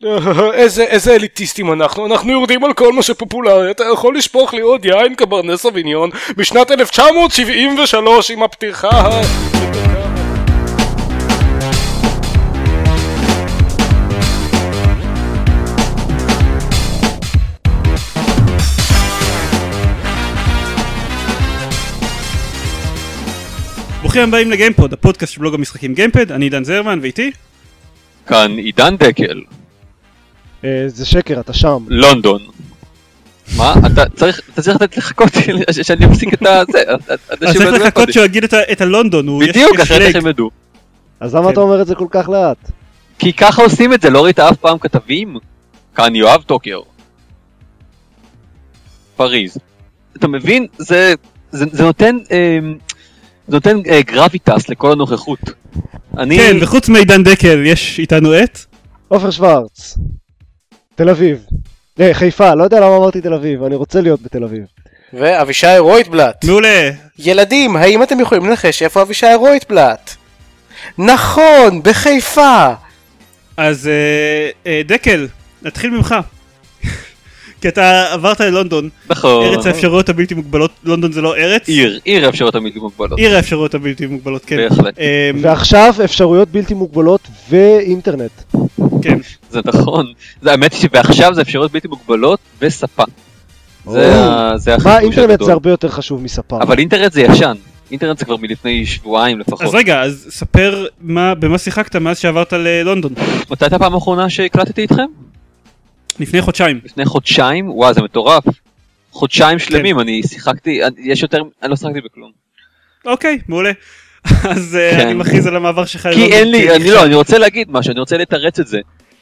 איזה, איזה אליטיסטים אנחנו, אנחנו יורדים על כל מה שפופולרי, אתה יכול לשפוך לי עוד יין קברנס אביניון בשנת 1973 עם הפתיחה ברוכים הבאים לגיימפוד, הפודקאסט של בלוג המשחקים גיימפד, אני עידן זרמן ואיתי? כאן עידן דקל, זה שקר, אתה שם. לונדון. מה? אתה צריך, אתה צריך לתת לחכות שאני אפסיק את הזה. אז צריך לחכות שהוא יגיד את הלונדון, בדיוק, אחרת. הם ידעו. אז למה כן. אתה אומר את זה כל כך לאט? כי ככה עושים את זה, לא ראית אף פעם כתבים? כאן יואב טוקר. פריז. אתה מבין? זה, זה, זה נותן, אמ, זה נותן אה, גרביטס לכל הנוכחות. אני... כן, וחוץ מעידן דקל יש איתנו את? עופר שוורץ. תל אביב. אה, חיפה, לא יודע למה אמרתי תל אביב, אני רוצה להיות בתל אביב. ואבישי רויטבלט מעולה. ילדים, האם אתם יכולים לנחש איפה אבישי רויטבלט? נכון, בחיפה אז אה, אה, דקל, נתחיל ממך. כי אתה עברת ללונדון, נכון. ארץ האפשרויות הבלתי מוגבלות, לונדון זה לא ארץ? עיר, עיר האפשרויות הבלתי מוגבלות. עיר האפשרויות הבלתי מוגבלות, כן. בהחלט. אה, ועכשיו אפשרויות בלתי מוגבלות ואינטרנט. כן. זה נכון. זה האמת היא שעכשיו זה אפשרויות בלתי מוגבלות וספה. זה זה מה, החידוש אינטרנט הגדול. זה הרבה יותר חשוב מספה. אבל אינטרנט זה ישן. אינטרנט זה כבר מלפני שבועיים לפחות. אז רגע, אז ספר מה- במה שיחקת מאז שעברת ללונדון. מתי הייתה הפעם האחרונה שהקלטתי איתכם? לפני חודשיים. לפני חודשיים? וואו זה מטורף. חודשיים כן. שלמים אני שיחקתי, אני- יש יותר, אני לא שיחקתי בכלום. אוקיי, מעולה. אז אה, כן. אני מכריז על המעבר שלך כי. אין לי, אני. לא, אני רוצה להגיד משהו, אני רוצה לתרץ את זה.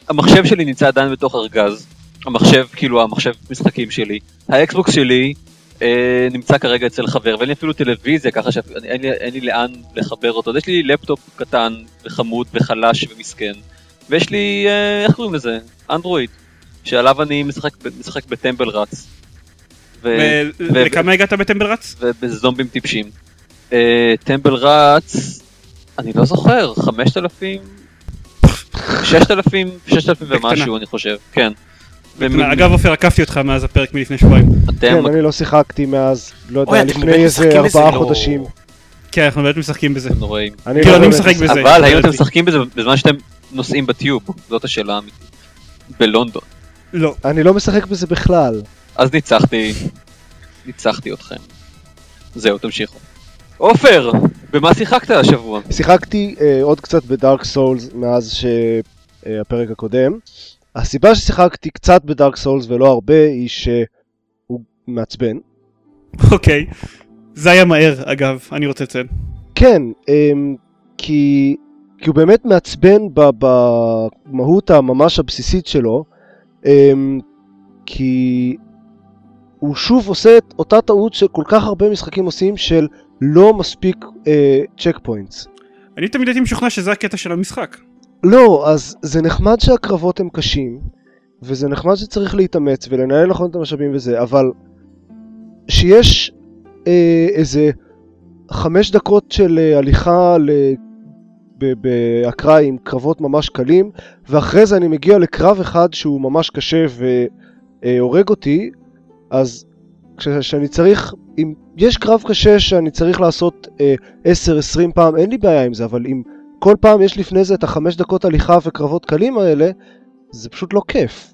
המחשב שלי נמצא עדיין בתוך ארגז. המחשב, כאילו המחשב משחקים שלי. ה Xbox שלי אה, נמצא כרגע אצל חבר, ואין לי אפילו טלוויזיה, ככה שאין לי, אין לי לאן לחבר אותו. אז יש לי לפטופ קטן וחמוד וחלש ומסכן. ויש לי, אה, איך קוראים לזה? אנדרואיד. שעליו אני משחק, משחק בטמבל רץ. ו- ו- ולכמה הגעת בטמבל רץ? ובזומבים טיפשים. אה, טמבל רץ, אני לא זוכר, 5,000? 6,000? 6,000 בקטנה. ומשהו אני חושב, כן. אגב עופר עקפתי אותך מאז הפרק מלפני שבועיים. כן, אני לא שיחקתי מאז, לא יודע, לפני איזה? ארבעה לא. חודשים. כן אנחנו באמת משחקים בזה. נוראים. אני כאילו, לא אני משחק בזה. אבל האם לא אתם. משחקים בזה בזמן שאתם נוסעים בטיוב? זאת השאלה האמיתית. בלונדון. לא. אני לא משחק בזה בכלל. אז ניצחתי, ניצחתי אתכם. זהו, תמשיכו. עופר, במה שיחקת השבוע? שיחקתי אה, עוד קצת בדארק סולס מאז שהפרק הקודם. הסיבה ששיחקתי קצת בדארק סולס ולא הרבה היא שהוא מעצבן. אוקיי. זה היה מהר אגב אני רוצה לציין. כן, אמ, כי, כי הוא באמת מעצבן ב- במהות הממש הבסיסית שלו, אמ, כי הוא שוב עושה את אותה טעות שכל כך הרבה משחקים עושים של לא מספיק צ'ק פוינטס. אני תמיד הייתי משוכנע שזה הקטע של המשחק. לא, אז זה נחמד שהקרבות הם קשים, וזה נחמד שצריך להתאמץ ולנהל נכון את המשאבים וזה, אבל שיש אה, איזה חמש דקות של אה, הליכה ל... באקראי עם קרבות ממש קלים, ואחרי זה אני מגיע לקרב אחד שהוא ממש קשה והורג אותי, אז כש- כשאני צריך, אם יש קרב קשה שאני צריך לעשות אה, 10-20 פעם, אין לי בעיה עם זה, אבל אם כל פעם יש לפני זה את החמש דקות הליכה וקרבות קלים האלה, זה פשוט לא כיף.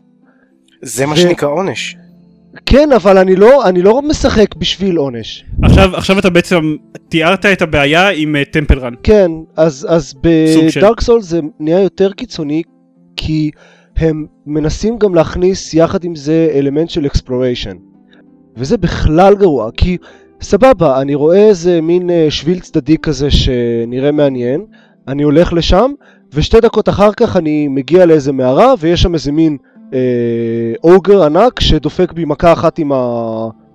זה מה ו- שנקרא עונש כן, אבל אני לא, אני לא משחק בשביל עונש. עכשיו עכשיו אתה בעצם תיארת את הבעיה עם אה, Temple Run. כן, אז, אז. ב Dark Soul זה נהיה יותר קיצוני, כי הם מנסים גם להכניס יחד עם זה אלמנט של exploration. וזה בכלל גרוע, כי סבבה, אני רואה איזה מין אה, שביל צדדי כזה שנראה מעניין, אני הולך לשם, ושתי דקות אחר כך אני מגיע לאיזה מערה, ויש שם איזה מין אה, אוגר ענק שדופק בי מכה אחת עם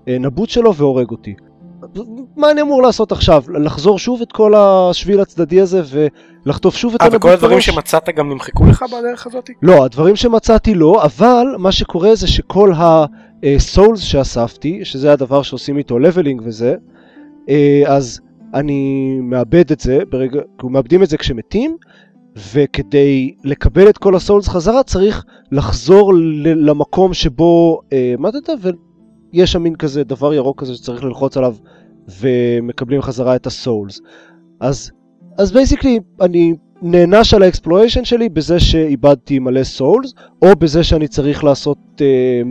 הנבוט שלו והורג אותי. מה אני אמור לעשות עכשיו? לחזור שוב את כל השביל הצדדי הזה ולחטוף שוב את אה הנבוט וכל הדברים בראש? שמצאת גם נמחקו לך בדרך הזאת? לא, הדברים שמצאתי לא, אבל מה שקורה זה שכל הסולס שאספתי, שזה הדבר שעושים איתו לבלינג וזה, אה, אז אני מאבד את זה, ברגע, מאבדים את זה כשמתים, וכדי לקבל את כל ה souls חזרה צריך לחזור למקום שבו אה, מתת ויש שם מין כזה דבר ירוק כזה שצריך ללחוץ עליו ומקבלים חזרה את ה souls. אז אז basically אני נענש על ה exploration שלי בזה שאיבדתי מלא souls, או בזה שאני צריך לעשות אה,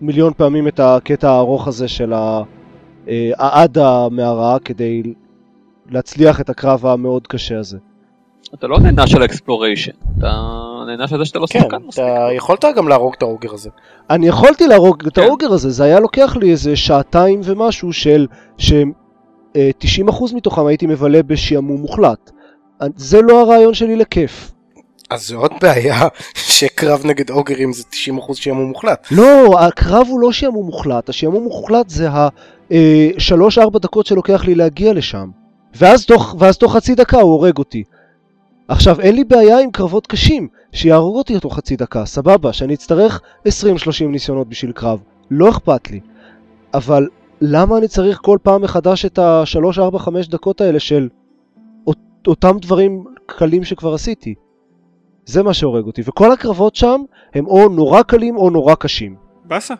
מיליון פעמים את הקטע הארוך הזה של ה- אה, העד המערה כדי להצליח את הקרב המאוד קשה הזה. אתה לא נענש על ה exploration, אתה נענש על זה שאתה לא כן, שחקן מספיק. אתה יכולת גם להרוג את האוגר הזה. אני יכולתי להרוג את כן. ה ogre הזה, זה היה לוקח לי איזה שעתיים ומשהו של... ש... אה, 90% מתוכם הייתי מבלה בשעמום מוחלט. זה לא הרעיון שלי לכיף. אז זה עוד בעיה שקרב נגד אוגרים זה 90% שעמום מוחלט. לא, הקרב הוא לא שעמום מוחלט, השעמום מוחלט זה ה-3-4 דקות שלוקח לי להגיע לשם. ואז תוך, ואז תוך חצי דקה הוא הורג אותי. עכשיו, אין לי בעיה עם קרבות קשים, שיהרוג אותי תוך חצי דקה, סבבה, שאני אצטרך 20-30 ניסיונות בשביל קרב, לא אכפת לי. אבל למה אני צריך כל פעם מחדש את ה-3-4-5 דקות האלה של אות- אותם דברים קלים שכבר עשיתי? זה מה שהורג אותי, וכל הקרבות שם הם או נורא קלים או נורא קשים. באסה.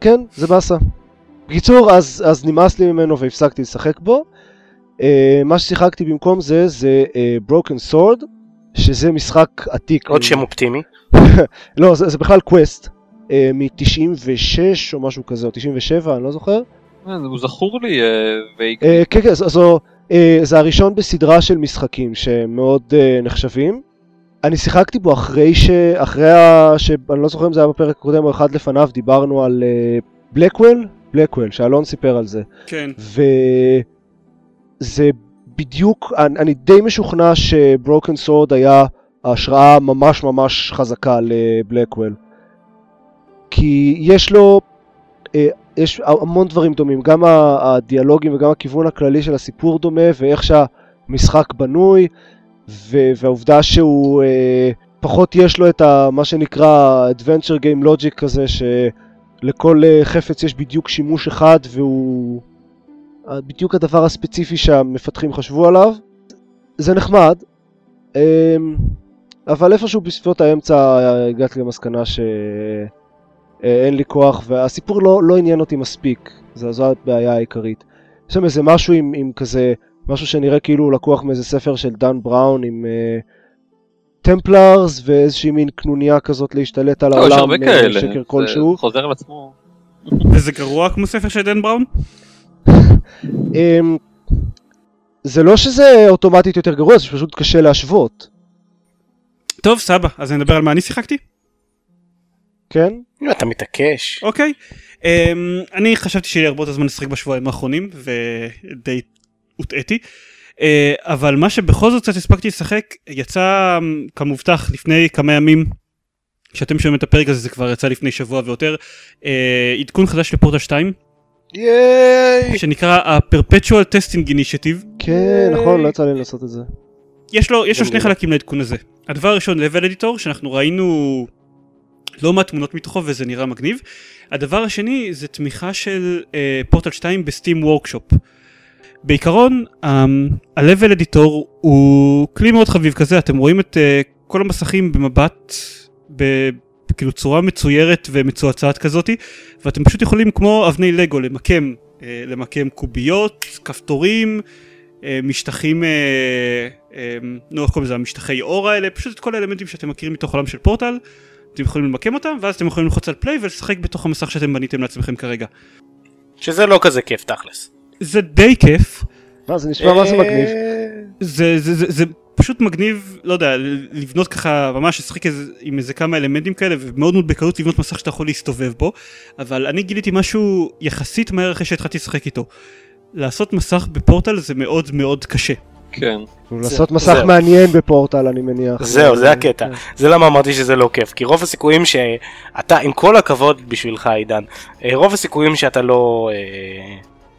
כן, זה באסה. בקיצור, אז, אז נמאס לי ממנו והפסקתי לשחק בו. Uh, מה ששיחקתי במקום זה, זה uh, Broken Sword, שזה משחק עתיק. עוד שם אופטימי. לא, זה, זה בכלל קווסט, uh, מ-96 או משהו כזה, או 97, אני לא זוכר. אה, הוא זכור לי, ואיג- Uh, כן, כן, זו, uh, זה הראשון בסדרה של משחקים שהם מאוד uh, נחשבים. אני שיחקתי בו אחרי ש... אחרי ה... ש... אני לא זוכר אם זה היה בפרק הקודם או אחד לפניו, דיברנו על בלקוול, בלקוול, שאלון סיפר על זה. כן. וזה בדיוק, אני, אני די משוכנע שברוקן סורד היה ההשראה ממש ממש חזקה לבלקוול. כי יש לו, אה, יש המון דברים דומים, גם הדיאלוגים וגם הכיוון הכללי של הסיפור דומה, ואיך שהמשחק בנוי, והעובדה שהוא אה, פחות יש לו את ה, מה שנקרא adventure game logic כזה, שלכל חפץ יש בדיוק שימוש אחד והוא בדיוק הדבר הספציפי שהמפתחים חשבו עליו. זה נחמד, אמ, אבל איפשהו בסביבות האמצע הגעתי למסקנה שאין לי כוח והסיפור לא, לא עניין אותי מספיק, זו, זו הבעיה העיקרית. יש שם איזה משהו עם, עם כזה, משהו שנראה כאילו הוא לקוח מאיזה ספר של דן בראון עם טמפלרס ואיזושהי מין קנוניה כזאת להשתלט על לא, יש העולם, הרבה אה, כאלה, שקר זה כלשהו. חוזר על עצמו. וזה גרוע כמו ספר של דן בראון? אמ, זה לא שזה אוטומטית יותר גרוע, זה פשוט קשה להשוות, טוב, סבא, אז אני אדבר על מה אני שיחקתי? כן? אם אתה מתעקש. אוקיי. Um, אני חשבתי שיהיה לי הרבה יותר זמן לשחק בשבועיים האחרונים, ודי הוטעיתי. Uh, אבל מה שבכל זאת קצת הספקתי לשחק, יצא um, כמובטח לפני כמה ימים, כשאתם שומעים את הפרק הזה זה כבר יצא לפני שבוע ויותר, uh, עדכון חדש לפורטל 2, ייי! שנקרא ה-Perpetual Testing Initiative. כן, נכון, לא יצא לי לעשות את זה. יש לו, יש לו שני. חלקים לעדכון הזה. הדבר הראשון, level editor, שאנחנו ראינו לא מעט תמונות מתוכו וזה נראה מגניב. הדבר השני זה תמיכה של פורטל 2 בסטים וורקשופ. בעיקרון, ה-level editor הוא כלי מאוד חביב כזה, אתם רואים את uh, כל המסכים במבט, בכאילו צורה מצוירת ומצועצעת כזאתי, ואתם פשוט יכולים כמו אבני לגו למקם, uh, למקם קוביות, כפתורים, אה, משטחים, אה, אה, נו איך קוראים לזה, המשטחי אור האלה, פשוט את כל האלמנטים שאתם מכירים מתוך עולם של פורטל, אתם יכולים למקם אותם, ואז אתם יכולים ללחוץ על פליי ולשחק בתוך המסך שאתם בניתם לעצמכם כרגע. שזה לא כזה כיף תכלס. זה די כיף, מה, זה נשמע מה זה מגניב. אה, זה, זה, זה, זה פשוט מגניב, לא יודע, לבנות ככה, ממש לשחק עם איזה כמה אלמנטים כאלה, ומאוד מאוד בקלות לבנות מסך שאתה יכול להסתובב בו, אבל אני גיליתי משהו יחסית מהר אחרי שהתחלתי לשחק איתו. לעשות מסך בפורטל זה מאוד מאוד קשה. כן. לעשות זה- מסך זהו. מעניין בפורטל, אני מניח. זהו, זה הקטע. כן. זה למה אמרתי שזה לא כיף, כי רוב הסיכויים שאתה, עם כל הכבוד בשבילך עידן, אה, רוב הסיכויים שאתה לא אה,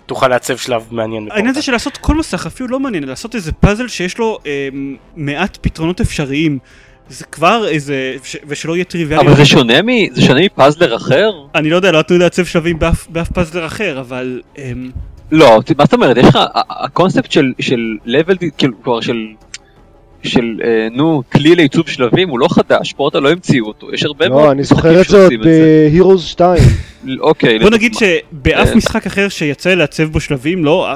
תוכל לעצב שלב מעניין העניין זה. של לעשות כל מסך אפילו לא מעניין, לעשות איזה פאזל שיש לו אה, מעט פתרונות אפשריים. זה כבר איזה, ש, ושלא יהיה טריוויאלי. אבל זה שונה מ- זה שונה מפאזלר אחר? אני לא יודע, לא נתנו לי לעצב שלבים באף, באף פאזלר אחר, אבל... אמ, לא, מה זאת אומרת? יש לך, הקונספט של, של level, כאילו, כבר של של, אה, נו, כלי לעיצוב שלבים הוא לא חדש, פורטל לא המציאו אותו, יש הרבה מאוד לא, אני זוכר את זה עוד זה. ב Heroes 2. אוקיי, בוא נגיד. שבאף אה. משחק אחר שיצא לי לעצב בו שלבים, לא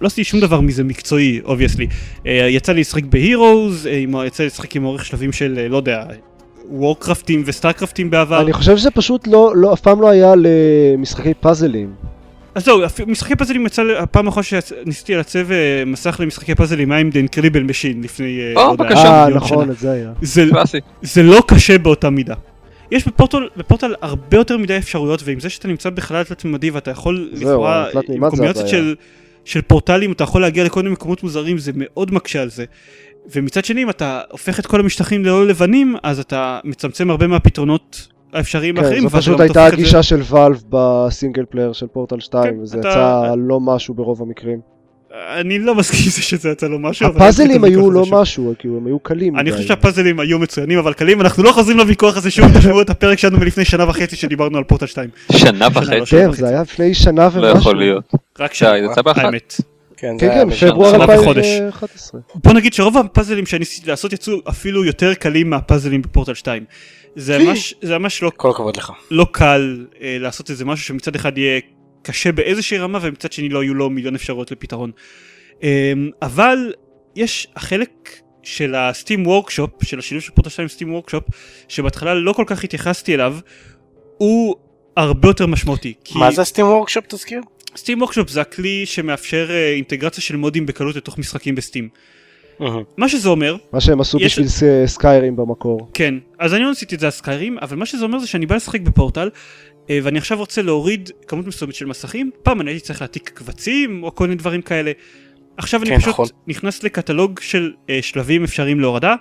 לא עשיתי שום דבר מזה מקצועי, obviously. יצא לי לשחק ב Heroes, אה, יצא לי לשחק עם עורך שלבים של, אה, לא יודע, וורקרפטים וסטארקרפטים בעבר. אני חושב שזה פשוט לא, לא, אף פעם לא היה למשחקי פאזלים. אז זהו, משחקי פאזלים יצא, הפעם האחרונה שניסיתי לעצב אה, מסך למשחקי פאזלים היה עם The Incredible Machine לפני, אה, או, לא בבקשה. אה, נכון. את זה היה. זה לא קשה באותה מידה. יש ב Portal, ב Portal הרבה יותר מדי אפשרויות, ועם זה שאתה נמצא בחלל תלת-ממדי ואתה יכול לכאורה, עם קומבינציות הבעיה. של, של פורטלים, אתה יכול להגיע לכל מיני מקומות מוזרים, זה מאוד מקשה על זה. ומצד שני, אם אתה הופך את כל המשטחים ללא לבנים, אז אתה מצמצם הרבה מהפתרונות האפשריים כן, האחרים. זו ואז פשוט הייתה את זה- הגישה של Valve ב single player של פורטל 2, כן, וזה אתה- יצא לא משהו ברוב המקרים. אני לא מסכים עם זה שזה יצא לו משהו. הפאזלים היו לא משהו, כאילו הם היו קלים אני. חושב שהפאזלים היו מצוינים אבל קלים אנחנו לא חוזרים לוויכוח הזה שוב תשמעו את הפרק שלנו מלפני שנה וחצי שדיברנו על פורטל 2 שנה וחצי, כן. זה היה לפני שנה ומשהו. לא יכול להיות. רק שנה זה יצא באחת. האמת כן, כן, כן. פברואר שנה וחודש. 2011. בוא נגיד שרוב הפאזלים שאני ניסיתי לעשות יצאו אפילו יותר קלים מהפאזלים בפורטל 2 זה ממש לא כל הכבוד לך. לא קל אה, לעשות איזה משהו שמצד אחד יהיה קשה באיזושהי רמה ומצד שני לא יהיו לו מיליון אפשרויות לפתרון. אה, אבל יש החלק של ה Steam Workshop של השילוב של פורטל 2 Steam Workshop שבהתחלה לא כל כך התייחסתי אליו הוא הרבה יותר משמעותי. כי מה זה Steam Workshop תזכיר? Steam Workshop זה הכלי שמאפשר אה, אינטגרציה של מודים בקלות לתוך משחקים ב Steam. מה שזה אומר מה שהם עשו יש- בשביל Skyrim במקור. כן, אז אני לא עשיתי את זה על Skyrim, אבל מה שזה אומר זה שאני בא לשחק בפורטל, אה, ואני עכשיו רוצה להוריד כמות מסוימת של מסכים, פעם אני הייתי צריך להעתיק קבצים, או כל מיני דברים כאלה. עכשיו כן, אני פשוט נכון. נכנס לקטלוג של אה, שלבים אפשריים להורדה,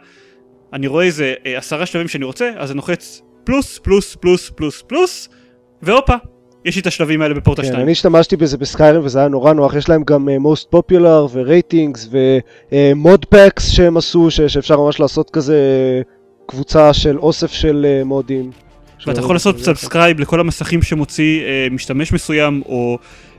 אני רואה איזה אה, עשרה שלבים שאני רוצה, אז אני לוחץ פלוס, פלוס, פלוס, פלוס, פלוס, והופה, יש לי את השלבים האלה בפורטל כן, 2. אני השתמשתי בזה ב Skyrim וזה היה נורא נוח, יש להם גם אה, most popular ו ratings ו mod packs שהם עשו, ש- שאפשר ממש לעשות כזה קבוצה של אוסף של אה, מודים. ואתה יכול לעשות subscribe לכל המסכים שמוציא אה, משתמש מסוים, או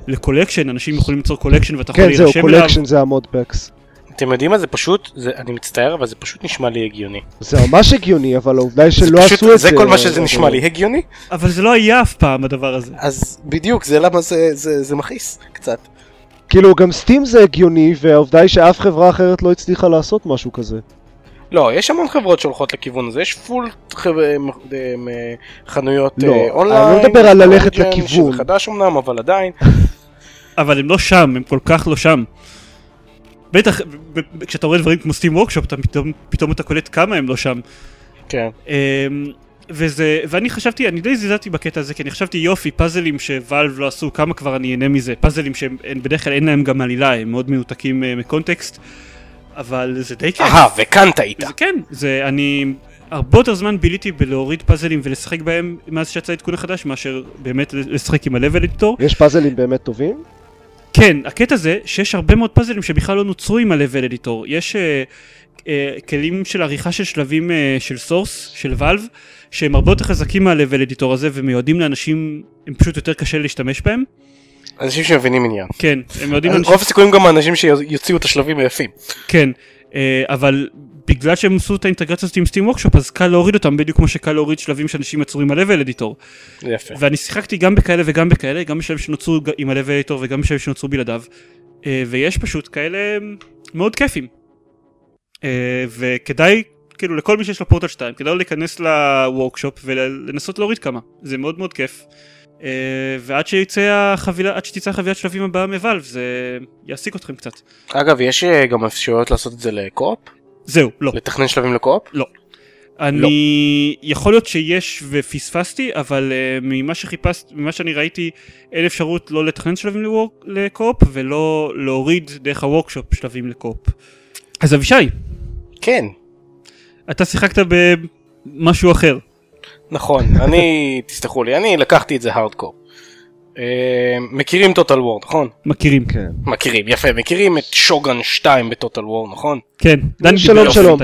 ל collection, אנשים יכולים ליצור collection ואתה יכול כן, זהו, להירשם אליו. collection זה ה mod packs. אתם יודעים מה זה פשוט, זה, אני מצטער אבל זה פשוט נשמע לי הגיוני. זה ממש הגיוני, אבל העובדה היא שלא פשוט- עשו את זה. זה כל מה שזה נשמע לי הגיוני, אבל זה לא היה אף פעם הדבר הזה. אז בדיוק זה למה זה, זה, זה מכעיס קצת. כאילו גם Steam זה הגיוני, והעובדה היא שאף חברה אחרת לא הצליחה לעשות משהו כזה. לא, יש המון חברות שהולכות לכיוון הזה, יש פול חנויות לא, אה, אני אונליין. לא מדבר על ללכת לכיוון. שזה חדש אמנם, אבל עדיין. אבל הם לא שם, הם כל כך לא שם. בטח, כשאתה רואה דברים כמו Steam Workshop, אתה פתאום, פתאום אתה קולט כמה הם לא שם. כן. אמ, וזה, ואני חשבתי, אני די זלזלתי בקטע הזה, כי אני חשבתי יופי, פאזלים ש-Valve לא עשו, כמה כבר אני אהנה מזה. פאזלים שהם הם בדרך כלל אין להם גם עלילה, הם מאוד מנותקים אה, מ context, אבל זה די כיף. אהה, וכאן טעית. זה כן, זה אני הרבה יותר זמן ביליתי בלהוריד פאזלים ולשחק בהם מאז שיצא העדכון החדש מאשר באמת לשחק עם ה-level editor. יש פאזלים באמת טובים? כן, הקטע זה שיש הרבה מאוד פאזלים שבכלל לא נוצרו עם ה-level editor. יש אה, אה, כלים של עריכה של שלבים אה, של Source, של Valve, שהם הרבה יותר חזקים מה-level editor הזה ומיועדים לאנשים, הם פשוט יותר קשה להשתמש בהם. אנשים שמבינים עניין. כן, הם מיועדים לאנשים, רוב הסיכויים גם האנשים שיוציאו את השלבים היפים. כן, אה, אבל בגלל שהם עשו את האינטגרציה הזאת עם סטים וורקשופ אז קל להוריד אותם בדיוק כמו שקל להוריד שלבים שאנשים יצרו עם editor. זה יפה. ואני שיחקתי גם בכאלה וגם בכאלה, גם בשלבים שנוצרו עם ה-level editor וגם בשלבים שנוצרו בלעדיו. אה, ויש פשוט כאלה מאוד כיפים. אה, וכדאי, כאילו לכל מי שיש לו פורטל 2, כדאי להיכנס לוורקשופ ולנסות להוריד כמה. זה מאוד מאוד כיף. אה, ועד שיצא החבילה, עד שתצא חבילת שלבים הבאה מוואלב, זה יעסיק אתכם קצת. אגב, יש גם אפשרויות לעשות את זה לקו-אופ? זהו, לא. לתכנן שלבים לקו-אופ? אני יכול להיות שיש ופספסתי אבל uh, ממה שחיפשתי ממה שאני ראיתי אין אפשרות לא לתכנן שלבים לקו-אופ ולא להוריד דרך הוורקשופ שלבים לקו-אופ. אז אבישי כן. אתה שיחקת במשהו אחר נכון, אני, תסלחו לי, אני לקחתי את זה הארדקור. אה, מכירים טוטל וור, נכון? מכירים כן. מכירים, יפה, מכירים את שוגן 2 בטוטל וור, נכון? כן דני שלום, שלום.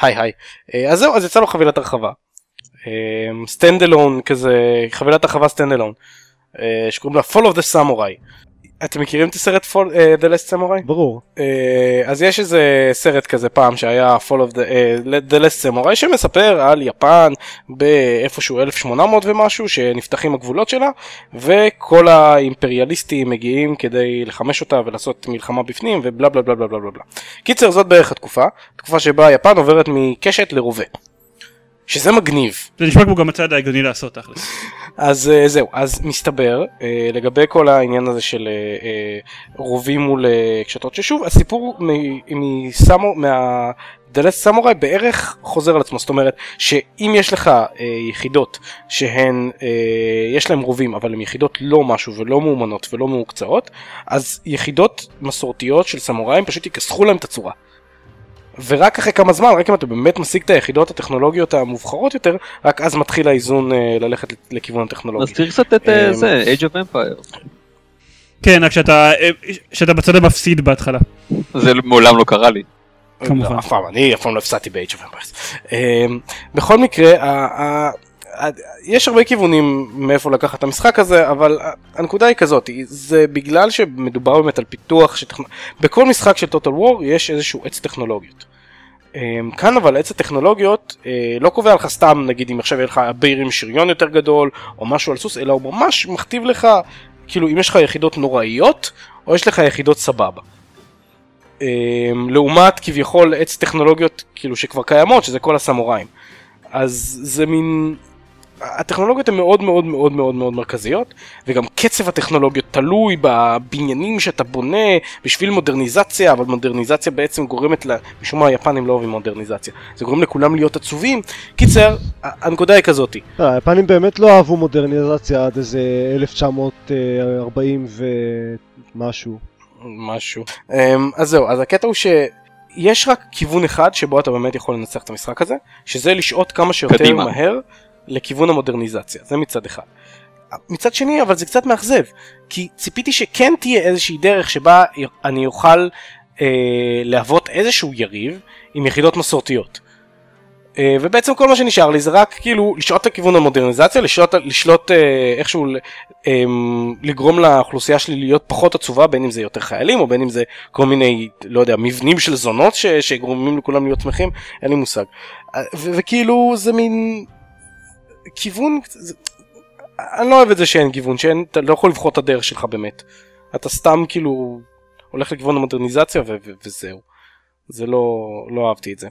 היי היי. אה, אז זהו, אז יצא לו חבילת הרחבה. stand alone כזה, חבילת הרחבה stand alone. שקוראים לה Fall of the Samurai. אתם מכירים את הסרט Fall, uh, The Last Samurai? ברור. אה, אז יש איזה סרט כזה פעם שהיה Fall of the, uh, the Last Samurai שמספר על יפן באיפשהו 1800 ומשהו שנפתחים הגבולות שלה וכל האימפריאליסטים מגיעים כדי לחמש אותה ולעשות מלחמה בפנים ובלה בלה בלה בלה בלה בלה. קיצר זאת בערך התקופה, תקופה שבה יפן עוברת מקשת לרובה. שזה מגניב. זה נשמע כמו גם הצעד ההגיוני לעשות תכלס. אז uh, זהו, אז מסתבר uh, לגבי כל העניין הזה של uh, רובים מול קשתות, ששוב הסיפור מסמו, מהדלת סמוראי בערך חוזר על עצמו, זאת אומרת שאם יש לך uh, יחידות שהן, uh, יש להן רובים אבל הן יחידות לא משהו ולא מאומנות ולא מהוקצעות, אז יחידות מסורתיות של סמוראים פשוט יכסחו להם את הצורה. ורק אחרי כמה זמן, רק אם אתה באמת משיג את היחידות הטכנולוגיות המובחרות יותר, רק אז מתחיל האיזון אה, ללכת לכיוון הטכנולוגי. אז צריך קצת את אה, אמ, זה, Age of Empire. כן, רק שאתה אה, שאתה בצד המפסיד בהתחלה. זה מעולם לא קרה לי. כמובן. אף פעם, אני אף פעם לא הפסדתי ב-Age of Empires. אמ, בכל מקרה, יש הרבה כיוונים מאיפה לקחת את המשחק הזה, אבל הנקודה היא כזאת, זה בגלל שמדובר באמת על פיתוח, שטכנ... בכל משחק של Total War יש איזשהו עץ טכנולוגיות. אמ, כאן אבל עץ הטכנולוגיות אה, לא קובע לך סתם נגיד אם עכשיו יהיה לך אביר עם שריון יותר גדול או משהו על סוס אלא הוא ממש מכתיב לך כאילו אם יש לך יחידות נוראיות או יש לך יחידות סבבה. אמ, לעומת כביכול עץ טכנולוגיות כאילו שכבר קיימות שזה כל הסמוראים. אז זה מין הטכנולוגיות הן מאוד מאוד מאוד מאוד מאוד מרכזיות וגם קצב הטכנולוגיות תלוי בבניינים שאתה בונה בשביל מודרניזציה אבל מודרניזציה בעצם גורמת ל... משום מה היפנים לא אוהבים מודרניזציה זה גורם לכולם להיות עצובים קיצר הנקודה היא כזאתי אה, היפנים באמת לא אהבו מודרניזציה עד איזה 1940 ומשהו. משהו אמ, אז זהו אז הקטע הוא שיש רק כיוון אחד שבו אתה באמת יכול לנצח את המשחק הזה שזה לשהות כמה שיותר קדימה. מהר לכיוון המודרניזציה זה מצד אחד. מצד שני אבל זה קצת מאכזב כי ציפיתי שכן תהיה איזושהי דרך שבה אני אוכל אה, להוות איזשהו יריב עם יחידות מסורתיות. אה, ובעצם כל מה שנשאר לי זה רק כאילו לשלוט לכיוון המודרניזציה, לשלוט, לשלוט אה, איכשהו אה, לגרום לאוכלוסייה שלי להיות פחות עצובה בין אם זה יותר חיילים או בין אם זה כל מיני לא יודע מבנים של זונות ש, שגורמים לכולם להיות שמחים אין לי מושג. אה, וכאילו זה מין כיוון זה, אני לא אוהב את זה שאין גיוון שאין אתה לא יכול לבחור את הדרך שלך באמת אתה סתם כאילו הולך לכיוון המודרניזציה ו- ו- וזהו זה לא לא אהבתי את זה.